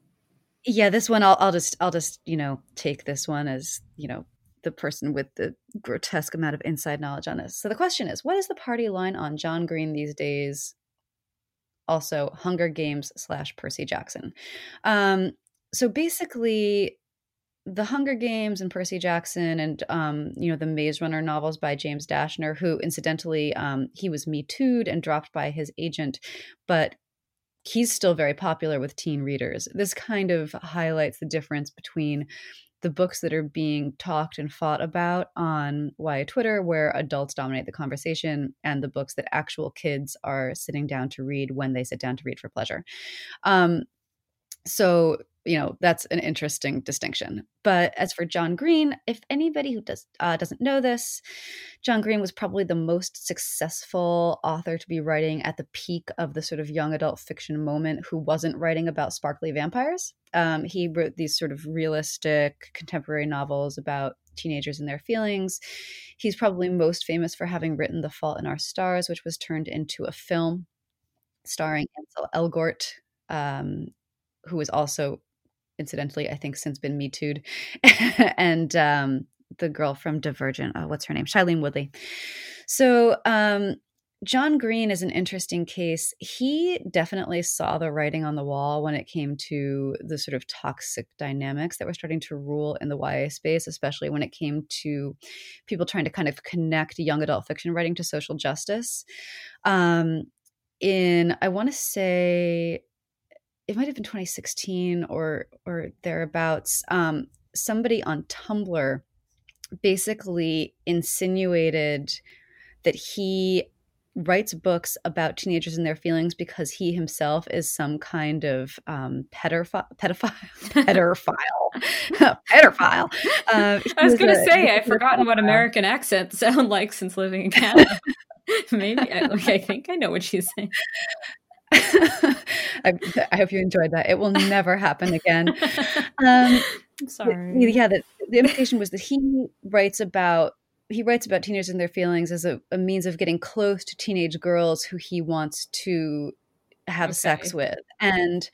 Yeah this one I'll, I'll just i'll just you know take this one as you know the person with the grotesque amount of inside knowledge on this. So the question is, what is the party line on John Green these days? Also, Hunger Games slash Percy Jackson. Um, so basically, the Hunger Games and Percy Jackson and um, you know the Maze Runner novels by James Dashner, who incidentally um, he was Me Too'd and dropped by his agent, but he's still very popular with teen readers. This kind of highlights the difference between the books that are being talked and fought about on YA Twitter, where adults dominate the conversation, and the books that actual kids are sitting down to read when they sit down to read for pleasure. Um, so you know that's an interesting distinction. But as for john green if anybody who does uh, doesn't know this john green was probably the most successful author to be writing at the peak of the sort of young adult fiction moment who wasn't writing about sparkly vampires. Um, he wrote these sort of realistic contemporary novels about teenagers and their feelings. He's probably most famous for having written the fault in our stars which was turned into a film starring ansel elgort um, who was also incidentally, I think since been Me Too'd, and um, the girl from Divergent. Oh, what's her name? Shailene Woodley. So um, John Green is an interesting case. He definitely saw the writing on the wall when it came to the sort of toxic dynamics that were starting to rule in the YA space, especially when it came to people trying to kind of connect young adult fiction writing to social justice. Um, in, I want to say, it might have been 2016 or or thereabouts. Um, somebody on Tumblr basically insinuated that he writes books about teenagers and their feelings because he himself is some kind of um, pedophile, pedophile, pedophile, pedophile. Uh, I was going to say, I've forgotten what American accents sound like since living in Canada. Maybe I, I, think I know what she's saying. I, I, hope you enjoyed that. It will never happen again. Um, Sorry. Yeah, the, the implication was that he writes about he writes about teenagers and their feelings as a, a, means of getting close to teenage girls who he wants to have okay. sex with, and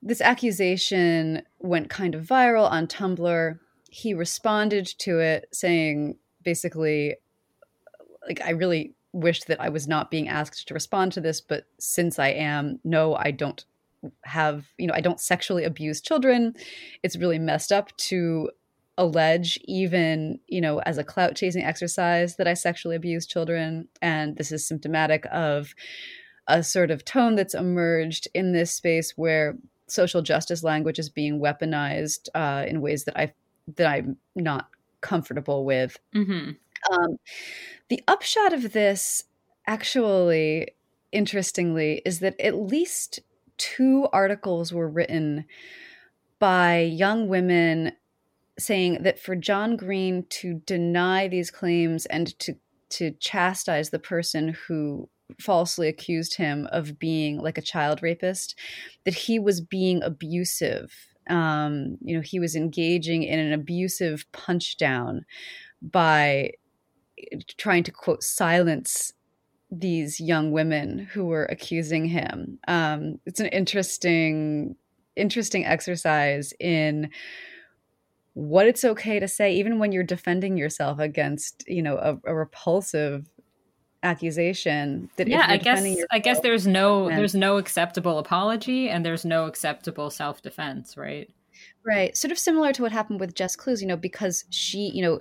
this accusation went kind of viral on Tumblr. He responded to it saying basically, like, I really wish that I was not being asked to respond to this, but since I am, no, I don't have, you know, I don't sexually abuse children. It's really messed up to allege, even, you know, as a clout chasing exercise, that I sexually abuse children. And this is symptomatic of a sort of tone that's emerged in this space where social justice language is being weaponized uh, in ways that I that I'm not comfortable with. Mm-hmm. Um, the upshot of this, actually, interestingly, is that at least two articles were written by young women saying that for John Green to deny these claims and to to chastise the person who falsely accused him of being like a child rapist, that he was being abusive. Um, you know, he was engaging in an abusive punch down by trying to quote silence these young women who were accusing him. Um, it's an interesting, interesting exercise in what it's okay to say, even when you're defending yourself against, you know, a, a repulsive accusation. That yeah, I guess I guess there's no there's no acceptable apology and there's no acceptable self defense, right? Right. Sort of similar to what happened with Jess Cluess, you know, because she, you know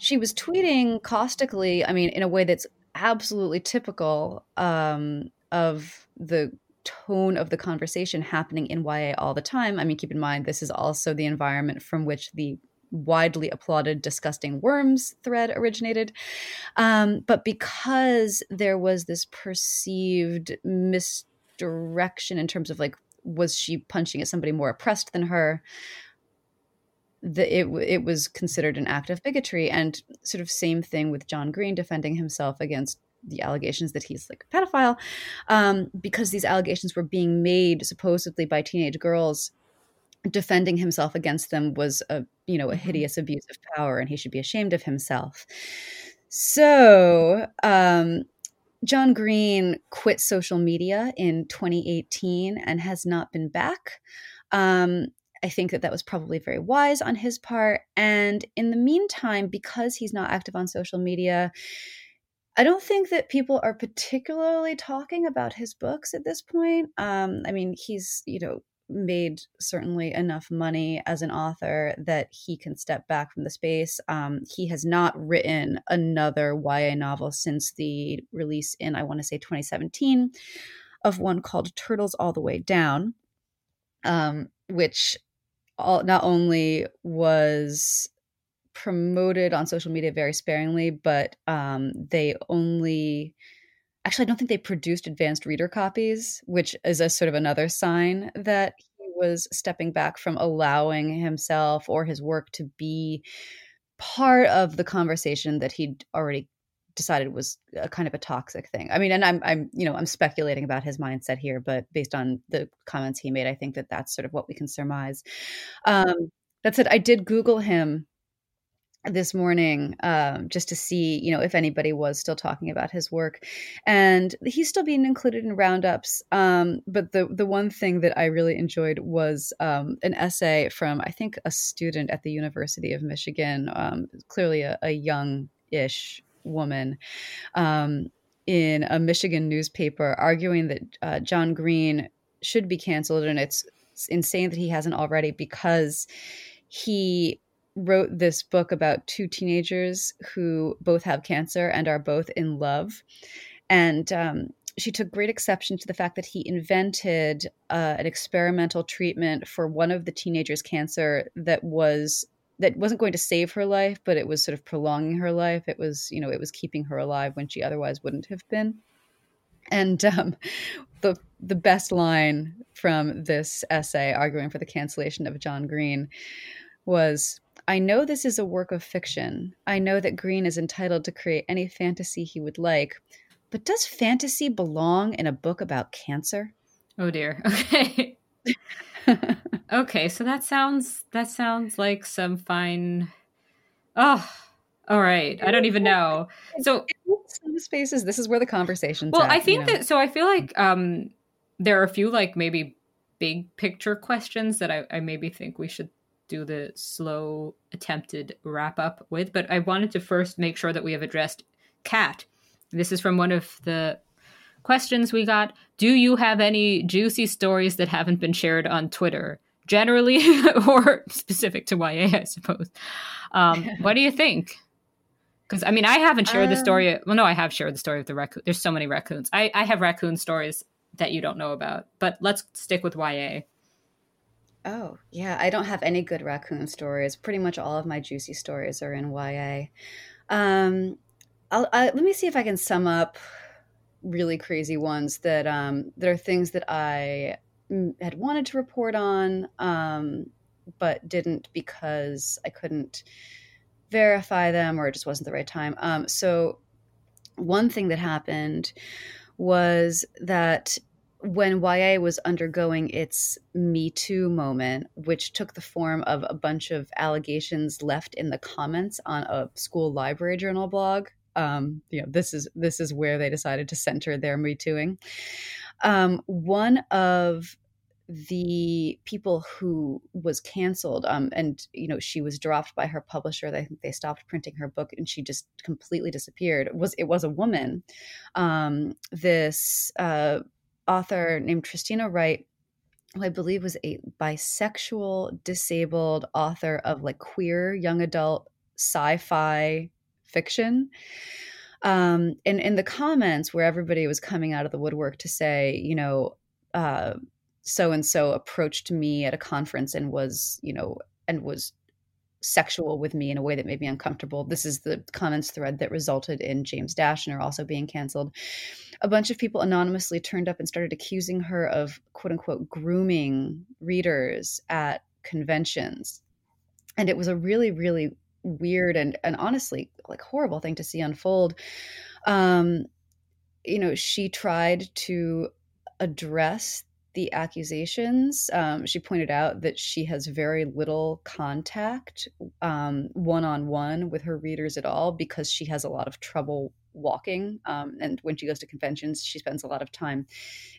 she was tweeting caustically, I mean, in a way that's absolutely typical um, of the tone of the conversation happening in YA all the time. I mean, keep in mind, this is also the environment from which the widely applauded disgusting worms thread originated um, but because there was this perceived misdirection in terms of like was she punching at somebody more oppressed than her the, it it was considered an act of bigotry and sort of same thing with John Green defending himself against the allegations that he's like a pedophile um, because these allegations were being made supposedly by teenage girls defending himself against them was a you know a mm-hmm. hideous abuse of power and he should be ashamed of himself so um, John Green quit social media in 2018 and has not been back. Um, I think that that was probably very wise on his part. And in the meantime, because he's not active on social media, I don't think that people are particularly talking about his books at this point. Um, I mean, he's, you know, made certainly enough money as an author that he can step back from the space. Um, he has not written another YA novel since the release in, I want to say, 2017 of one called Turtles All the Way Down, um, which all, not only was promoted on social media very sparingly, but um, they only actually I don't think they produced advanced reader copies, which is a sort of another sign that he was stepping back from allowing himself or his work to be part of the conversation that he'd already decided was a kind of a toxic thing. I mean, and I'm I'm you know I'm speculating about his mindset here, but based on the comments he made, I think that that's sort of what we can surmise. Um, that said, I did Google him this morning um, just to see you know if anybody was still talking about his work and he's still being included in roundups um, but the the one thing that i really enjoyed was um, an essay from i think a student at the university of michigan um, clearly a, a young-ish woman um, in a Michigan newspaper arguing that uh, John Green should be canceled, and it's, it's insane that he hasn't already because he wrote this book about two teenagers who both have cancer and are both in love. And um, she took great exception to the fact that he invented uh, an experimental treatment for one of the teenagers' cancer that was that wasn't going to save her life, but it was sort of prolonging her life. It was, you know, it was keeping her alive when she otherwise wouldn't have been. And um, the the best line from this essay arguing for the cancellation of John Green was I know this is a work of fiction. I know that Green is entitled to create any fantasy he would like, but does fantasy belong in a book about cancer? Oh dear. Okay. okay, so that sounds that sounds like some fine Oh, all right. I don't even know. So some spaces, this is where the conversation's Well, at, I think you know? that so I feel like um there are a few like maybe big picture questions that I, I maybe think we should do the slow attempted wrap up with, but I wanted to first make sure that we have addressed Kat. This is from one of the questions we got. Do you have any juicy stories that haven't been shared on Twitter? Generally or specific to YA, I suppose. Um, what do you think? Because I mean, I haven't shared the Um, story. Well, no, I have shared the story of the raccoon. There's so many raccoons. I, I have raccoon stories that you don't know about, but let's stick with YA. Oh, yeah. I don't have any good raccoon stories. Pretty much all of my juicy stories are in YA. Um, I'll, I, let me see if I can sum up really crazy ones that um, that are things that I mm, had wanted to report on, um, but didn't because I couldn't verify them or it just wasn't the right time. Um, so, one thing that happened was that when YA was undergoing its Me Too moment, which took the form of a bunch of allegations left in the comments on a school library journal blog. Um, you know, this is this is where they decided to center their Me Tooing. Um, one of the people who was canceled um, and you know she was dropped by her publisher. They they stopped printing her book and she just completely disappeared. It was it was a woman. Um, this uh, author named Tristina Wright, who I believe was a bisexual, disabled author of like queer young adult sci-fi fiction. Um, and in the comments where everybody was coming out of the woodwork to say, you know, so and so approached me at a conference and was, you know, and was sexual with me in a way that made me uncomfortable. This is the comments thread that resulted in James Dashner also being canceled. A bunch of people anonymously turned up and started accusing her of quote unquote grooming readers at conventions. And it was a really, really weird and, and honestly like horrible thing to see unfold. Um, you know, she tried to address the accusations. Um, she pointed out that she has very little contact um, one on one with her readers at all because she has a lot of trouble walking. Um, and when she goes to conventions, she spends a lot of time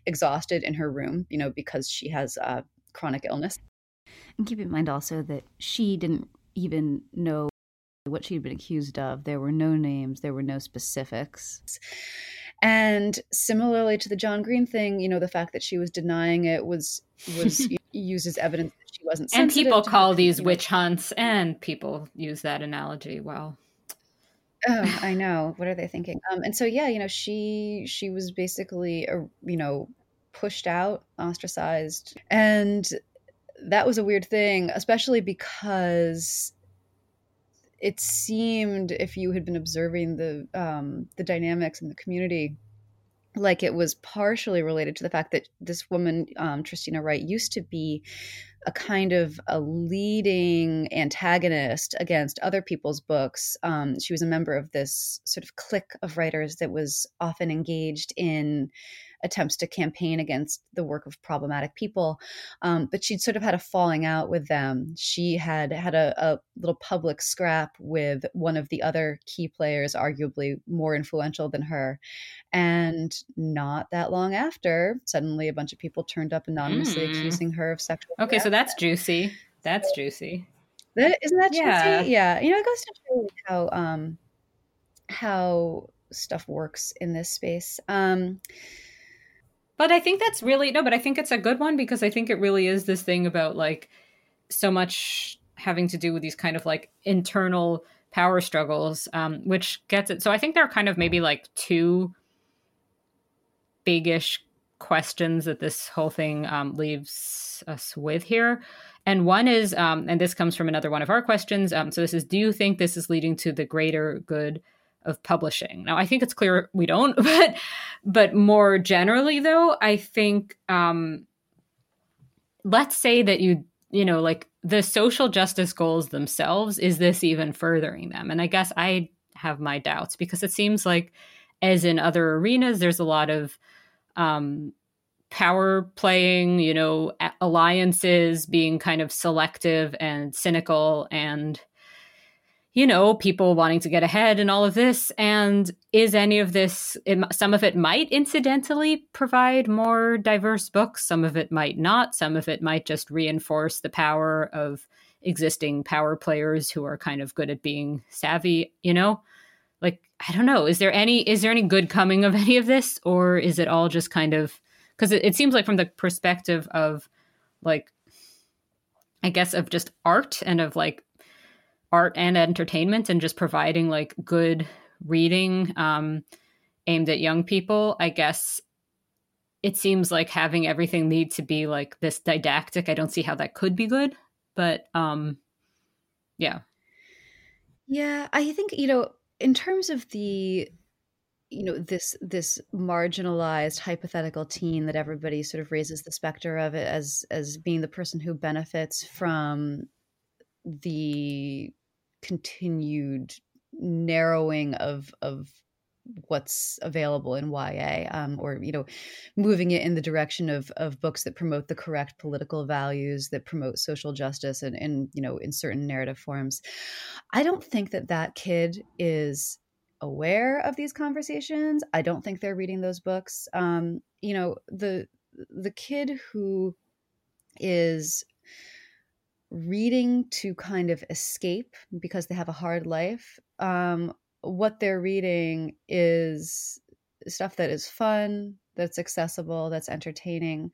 exhausted in her room, you know, because she has uh, chronic illness. And keep in mind also that she didn't even know what she'd been accused of. There were no names, there were no specifics. And similarly to the John Green thing, you know, the fact that she was denying it was was used as evidence that she wasn't. And people call her, these you know. witch hunts, and people use that analogy. Well, Oh, I know. What are they thinking? Um, and so yeah, you know, she she was basically, uh, you know, pushed out, ostracized, and that was a weird thing, especially because it seemed, if you had been observing the um, the dynamics in the community, like it was partially related to the fact that this woman, um, Tristina Wright, used to be a kind of a leading antagonist against other people's books. Um, she was a member of this sort of clique of writers that was often engaged in attempts to campaign against the work of problematic people. Um, but she'd sort of had a falling out with them. She had had a, a little public scrap with one of the other key players, arguably more influential than her. And not that long after, suddenly a bunch of people turned up anonymously Mm. accusing her of sexual. okay, so that's juicy. That's juicy. That, isn't that Yeah. juicy? Yeah. You know, it goes to show how um how stuff works in this space. Um But I think that's really no, but I think it's a good one because I think it really is this thing about like so much having to do with these kind of like internal power struggles, um, which gets it. So I think there are kind of maybe like two big-ish questions that this whole thing um, leaves us with here. And one is, um, and this comes from another one of our questions. Um, so this is, do you think this is leading to the greater good of publishing? Now, I think it's clear we don't, but but more generally, though, I think um, let's say that you you know like the social justice goals themselves is this even furthering them? And I guess I have my doubts because it seems like as in other arenas, there's a lot of um, power playing, you know, alliances being kind of selective and cynical and you know, people wanting to get ahead and all of this. And is any of this, some of it might incidentally provide more diverse books, some of it might not, some of it might just reinforce the power of existing power players who are kind of good at being savvy, you know? Like, I don't know. Is there any is there any good coming of any of this? Or is it all just kind of because it, it seems like from the perspective of like I guess of just art and of like art and entertainment and just providing like good reading um, aimed at young people, I guess it seems like having everything need to be like this didactic. I don't see how that could be good, but um, yeah. Yeah, I think you know, in terms of the you know this this marginalized hypothetical teen that everybody sort of raises the specter of it as as being the person who benefits from the continued narrowing of of what's available in YA, um, or you know, moving it in the direction of of books that promote the correct political values, that promote social justice, and and you know, in certain narrative forms. I don't think that that kid is aware of these conversations. I don't think they're reading those books. Um, you know, the the kid who is reading to kind of escape because they have a hard life. Um, what they're reading is stuff that is fun, that's accessible, that's entertaining.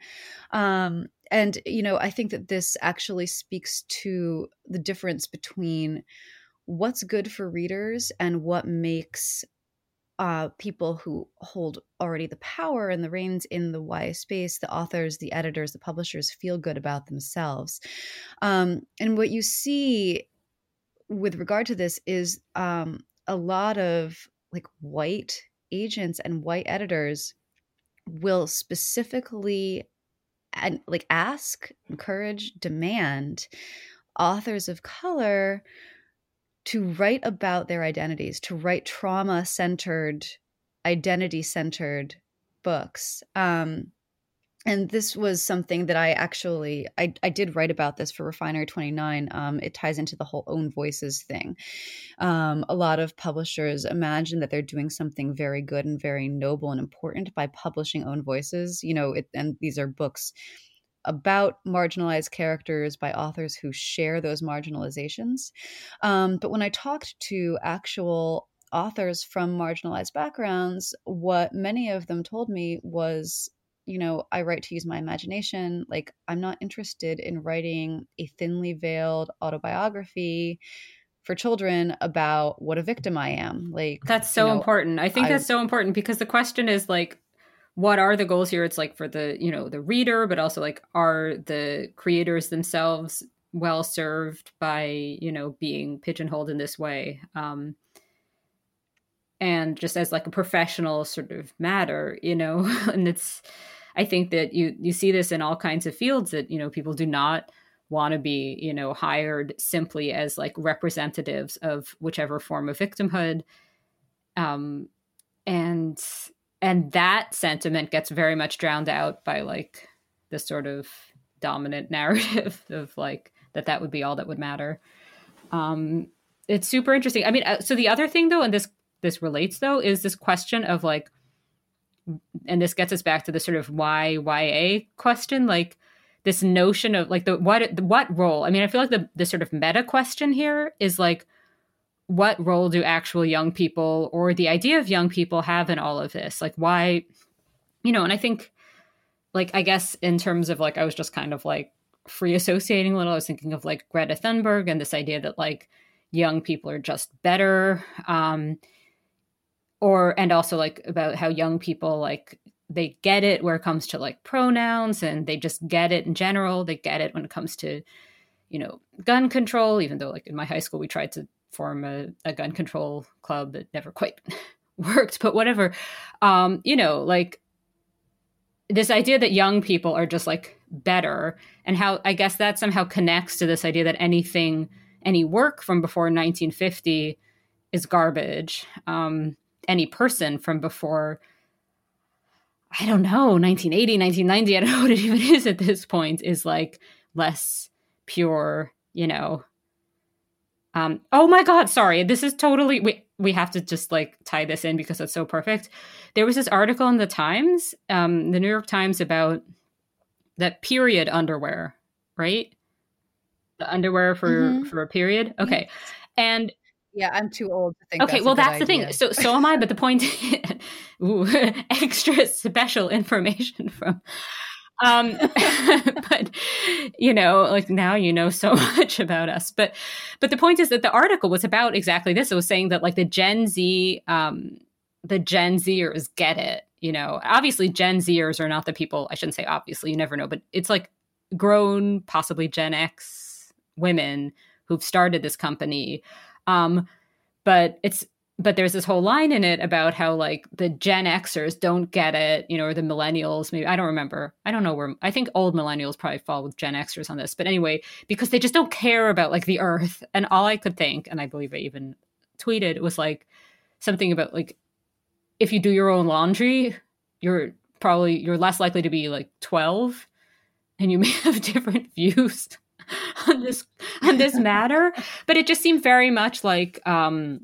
Um, and, you know, I think that this actually speaks to the difference between what's good for readers and what makes uh, people who hold already the power and the reins in the YA space, the authors, the editors, the publishers feel good about themselves. Um, and what you see with regard to this is um, a lot of like white agents and white editors will specifically and like ask, encourage, demand authors of color to write about their identities, to write trauma centered, identity centered books. Um, and this was something that I actually I, I did write about this for Refinery 29. Um, it ties into the whole own voices thing. Um, a lot of publishers imagine that they're doing something very good and very noble and important by publishing own voices. You know, it, and these are books about marginalized characters by authors who share those marginalizations. Um, but when I talked to actual authors from marginalized backgrounds, what many of them told me was you know, I write to use my imagination. Like, I'm not interested in writing a thinly veiled autobiography for children about what a victim I am. Like, that's so you know, important. I think I, that's so important because the question is like, what are the goals here? It's like for the you know the reader but also like are the creators themselves well served by you know being pigeonholed in this way? Um and just as like a professional sort of matter you know? And it's i think that you you see this in all kinds of fields that you know people do not want to be you know hired simply as like representatives of whichever form of victimhood. Um and and that sentiment gets very much drowned out by like the sort of dominant narrative of like that that would be all that would matter. Um it's super interesting. I mean uh, so the other thing though and this this relates though is this question of like and this gets us back to the sort of why ya question like this notion of like the what what role i mean i feel like the the sort of meta question here is like what role do actual young people or the idea of young people have in all of this? Like, why, you know, and I think, like, I guess in terms of like, I was just kind of like free associating a little. I was thinking of like Greta Thunberg and this idea that like young people are just better. Um, or, and also like about how young people like they get it where it comes to like pronouns and they just get it in general. They get it when it comes to, you know, gun control, even though like in my high school we tried to form a, a gun control club that never quite worked, but whatever. Um, you know, like this idea that young people are just like better, and how I guess that somehow connects to this idea that anything, any work from before 1950 is garbage. Um, any person from before I don't know, 1980, 1990, I don't know what it even is at this point, is like less pure, you know. Um, oh my God, sorry. This is totally, we, we have to just like tie this in because it's so perfect. There was this article in the Times, um, the New York Times, about that period underwear, right? The underwear for mm-hmm. for a period. Okay, and yeah, I'm too old to think. Okay, that's well, that's idea. the thing. So, so am I. But the point, ooh, extra special information from. Um, but you know, like now you know so much about us. But, but the point is that the article was about exactly this. It was saying that like the Gen Z, um, the Gen Zers get it. You know, obviously Gen Zers are not the people. I shouldn't say obviously. You never know. But it's like grown, possibly Gen X women who've started this company um, but it's but there's this whole line in it about how like the Gen Xers don't get it, you know, or the millennials. Maybe I don't remember. I don't know where. I think old millennials probably fall with Gen Xers on this. But anyway, because they just don't care about like the Earth. And all I could think, and I believe I even tweeted, was like something about like if you do your own laundry, you're probably you're less likely to be like 12 and you may have different views on this on this matter but it just seemed very much like um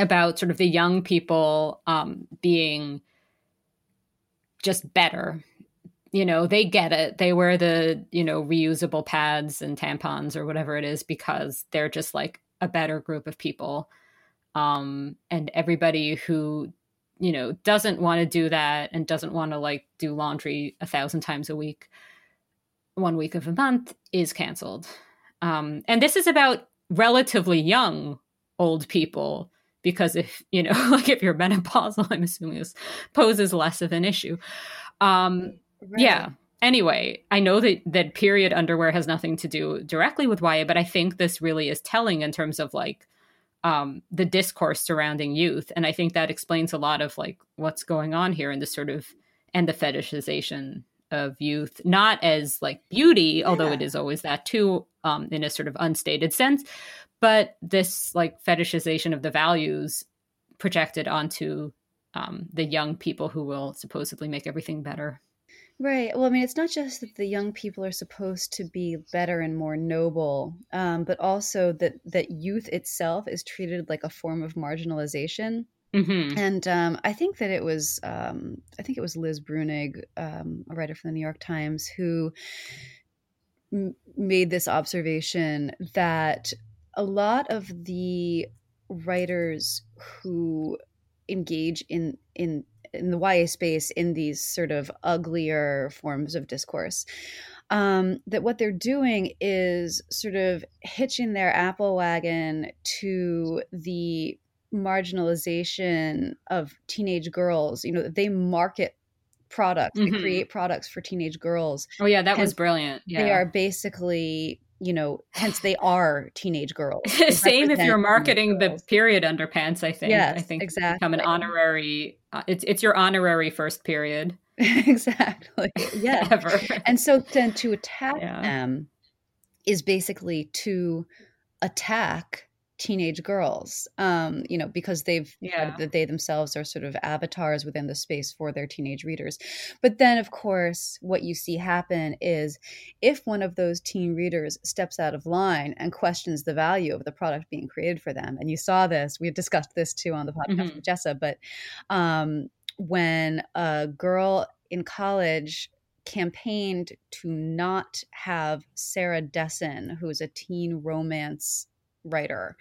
about sort of the young people um being just better. You know they get it. They wear the you know reusable pads and tampons or whatever it is because they're just like a better group of people. Um and everybody who you know doesn't want to do that and doesn't want to like do laundry a thousand times a week one week of a month is canceled. Um, and this is about relatively young old people because if you know like if you're menopausal i'm assuming this poses less of an issue um right. yeah anyway i know that that period underwear has nothing to do directly with YA but i think this really is telling in terms of like um the discourse surrounding youth and i think that explains a lot of like what's going on here in the sort of and the fetishization of youth, not as like beauty, yeah. although it is always that too, um, in a sort of unstated sense, but this like fetishization of the values projected onto um, the young people who will supposedly make everything better. Right. Well, I mean, it's not just that the young people are supposed to be better and more noble, um, but also that that youth itself is treated like a form of marginalization. Mm-hmm. And um, I think that it was, um, I think it was Liz Bruenig, um, a writer from the New York Times, who m- made this observation that a lot of the writers who engage in in in the YA space in these sort of uglier forms of discourse. Um, that what they're doing is sort of hitching their apple wagon to the marginalization of teenage girls. You know, they market products, mm-hmm. they create products for teenage girls. Oh yeah, that was brilliant. Yeah. They are basically, you know, hence they are teenage girls. Same if you're marketing the period underpants, I think. Yes, I think exactly. become an honorary uh, it's it's your honorary first period. exactly. Yeah. Ever. And so then to attack yeah. them is basically to attack teenage girls um you know because they've yeah. that they themselves are sort of avatars within the space for their teenage readers but then of course what you see happen is if one of those teen readers steps out of line and questions the value of the product being created for them and you saw this we had discussed this too on the podcast mm-hmm. with jessa but um when a girl in college campaigned to not have Sarah Dessen, who's a teen romance writer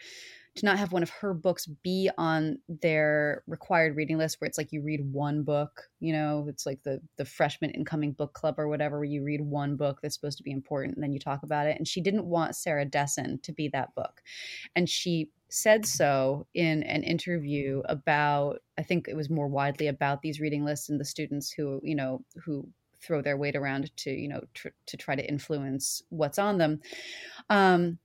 to not have one of her books be on their required reading list where it's like you read one book you know it's like the the freshman incoming book club or whatever where you read one book that's supposed to be important and then you talk about it. And she didn't want sarah dessen to be that book. And she said so in an interview about i think it was more widely about these reading lists and the students who you know who throw their weight around to you know tr- to try to influence what's on them. Um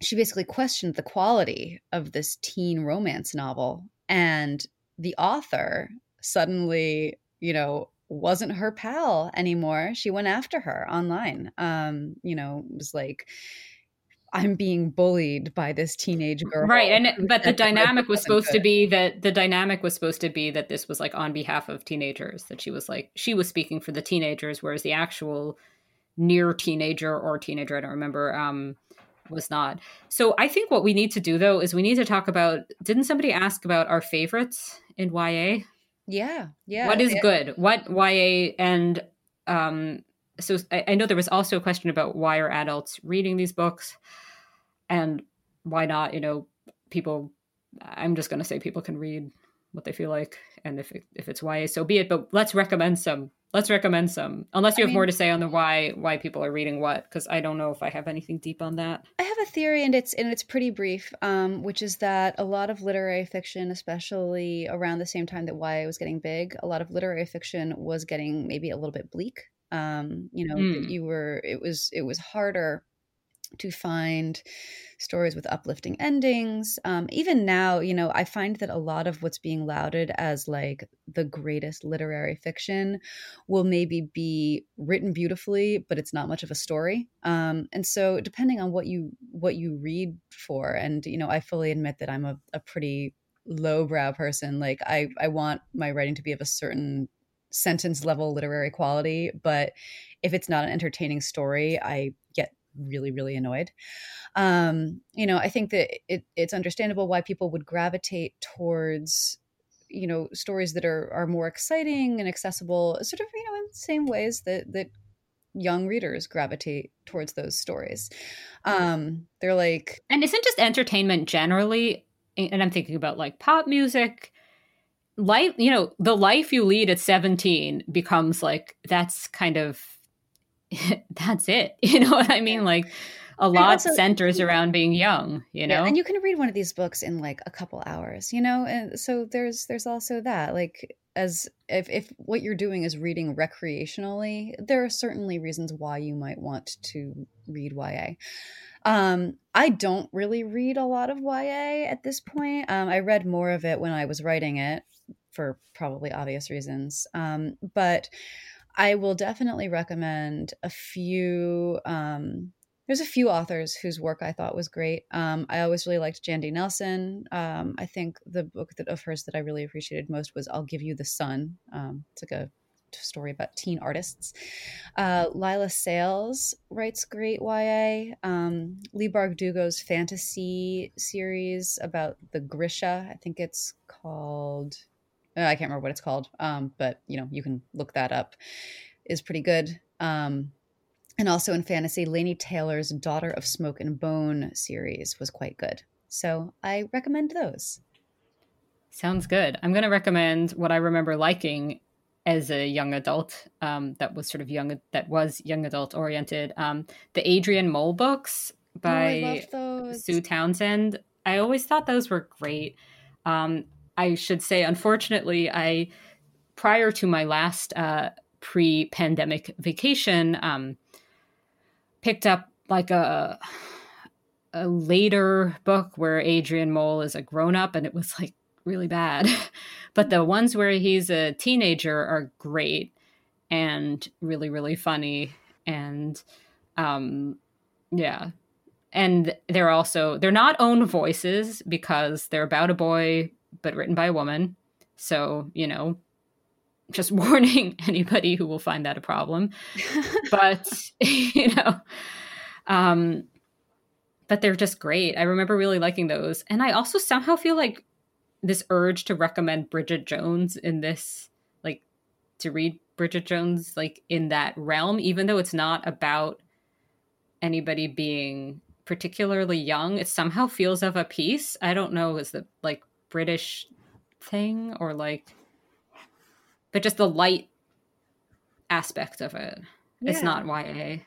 she basically questioned the quality of this teen romance novel and the author suddenly you know wasn't her pal anymore she went after her online um you know was like I'm being bullied by this teenage girl. Right. And but the dynamic was supposed to be that the dynamic was supposed to be that this was like on behalf of teenagers, that she was like she was speaking for the teenagers, whereas the actual near teenager or teenager, I don't remember, um, was not. So I think what we need to do though is we need to talk about didn't somebody ask about our favorites in YA? Yeah. Yeah. What is yeah. good? What YA and um so I, I know there was also a question about why are adults reading these books and why not, you know, people I'm just gonna say people can read what they feel like and if it, if it's YA so be it but let's recommend some let's recommend some. Unless you I have mean, more to say on the why why people are reading what because i don't know if i have anything deep on that. I have a theory and it's and it's pretty brief um, which is that a lot of literary fiction especially around the same time that ya was getting big a lot of literary fiction was getting maybe a little bit bleak. Um, you know mm. you were it was it was harder to find stories with uplifting endings. Um, even now, you know, I find that a lot of what's being lauded as like the greatest literary fiction will maybe be written beautifully, but it's not much of a story. Um, and so, depending on what you what you read for, and you know, I fully admit that I'm a, a pretty lowbrow person. Like I I want my writing to be of a certain sentence level literary quality, but if it's not an entertaining story, I really really annoyed. Um you know i think that it, it's understandable why people would gravitate towards you know stories that are are more exciting and accessible sort of you know in the same ways that that young readers gravitate towards those stories. Um they're like and isn't just entertainment generally and i'm thinking about like pop music life you know the life you lead at 17 becomes like that's kind of that's it. You know what I mean? Like a lot also, centers around being young, you know? Yeah, and you can read one of these books in like a couple hours, you know? And so there's there's also that. Like as if if what you're doing is reading recreationally, there are certainly reasons why you might want to read YA. Um, I don't really read a lot of YA at this point. Um, I read more of it when I was writing it for probably obvious reasons. Um, but I will definitely recommend a few. Um, there's a few authors whose work I thought was great. Um, I always really liked Jandy Nelson. Um, I think the book that, of hers that I really appreciated most was "I'll Give You the Sun." Um, it's like a story about teen artists. Uh, Leila Sales writes great YA. Um, Leigh Bardugo's fantasy series about the Grisha, I think it's called uh, I can't remember what it's called, um, but you know you can look that up. Is pretty good. Um, and also in fantasy, Laini Taylor's Daughter of Smoke and Bone series was quite good. So I recommend those. Sounds good. I'm going to recommend what I remember liking as a young adult. Um, that was sort of young. That was young adult oriented. Um, the Adrian Mole books by oh, Sue Townsend. I always thought those were great. Um, I should say, unfortunately, I prior to my last uh, pre-pandemic vacation, um, picked up like a a later book where Adrian Mole is a grown up, and it was like really bad. but the ones where he's a teenager are great and really really funny and um yeah and they're also they're not own voices because they're about a boy but written by a woman. So, you know, just warning anybody who will find that a problem. but, you know, um, but they're just great. I remember really liking those. And I also somehow feel like this urge to recommend Bridget Jones in this, like, to read Bridget Jones, like, in that realm, even though it's not about anybody being particularly young, it somehow feels of a piece. I don't know, is the, like, British thing or like but just the light aspect of it. Yeah. It's not YA.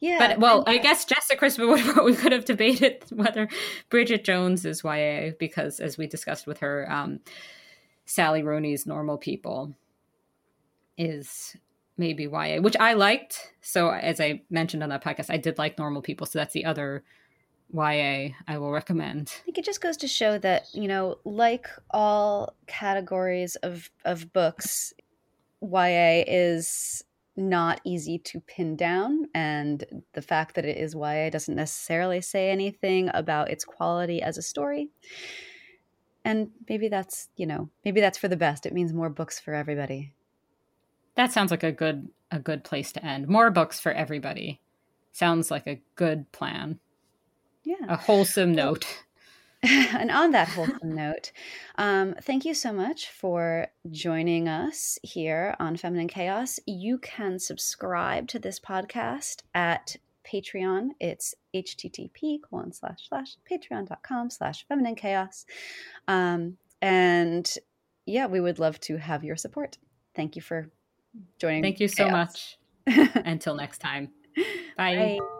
Yeah. But well, I guess Jessa Crispin would we could have debated whether Bridget Jones is YA because as we discussed with her, um, Sally Rooney's Normal People is maybe YA, which I liked. So as I mentioned on that podcast, I did like Normal People. So that's the other YA I will recommend. I think it just goes to show that, you know, like all categories of, of books, YA is not easy to pin down. And the fact that it is YA doesn't necessarily say anything about its quality as a story. And maybe that's, you know, maybe that's for the best. It means more books for everybody. That sounds like a good a good place to end. More books for everybody. Sounds like a good plan. Yeah. A wholesome note. and on that wholesome note, um, thank you so much for joining us here on Feminine Chaos. You can subscribe to this podcast at Patreon. It's http colon slash slash patreon.com slash feminine chaos. Um, and yeah, we would love to have your support. Thank you for joining. Thank you so chaos. much. Until next time. Bye. Bye.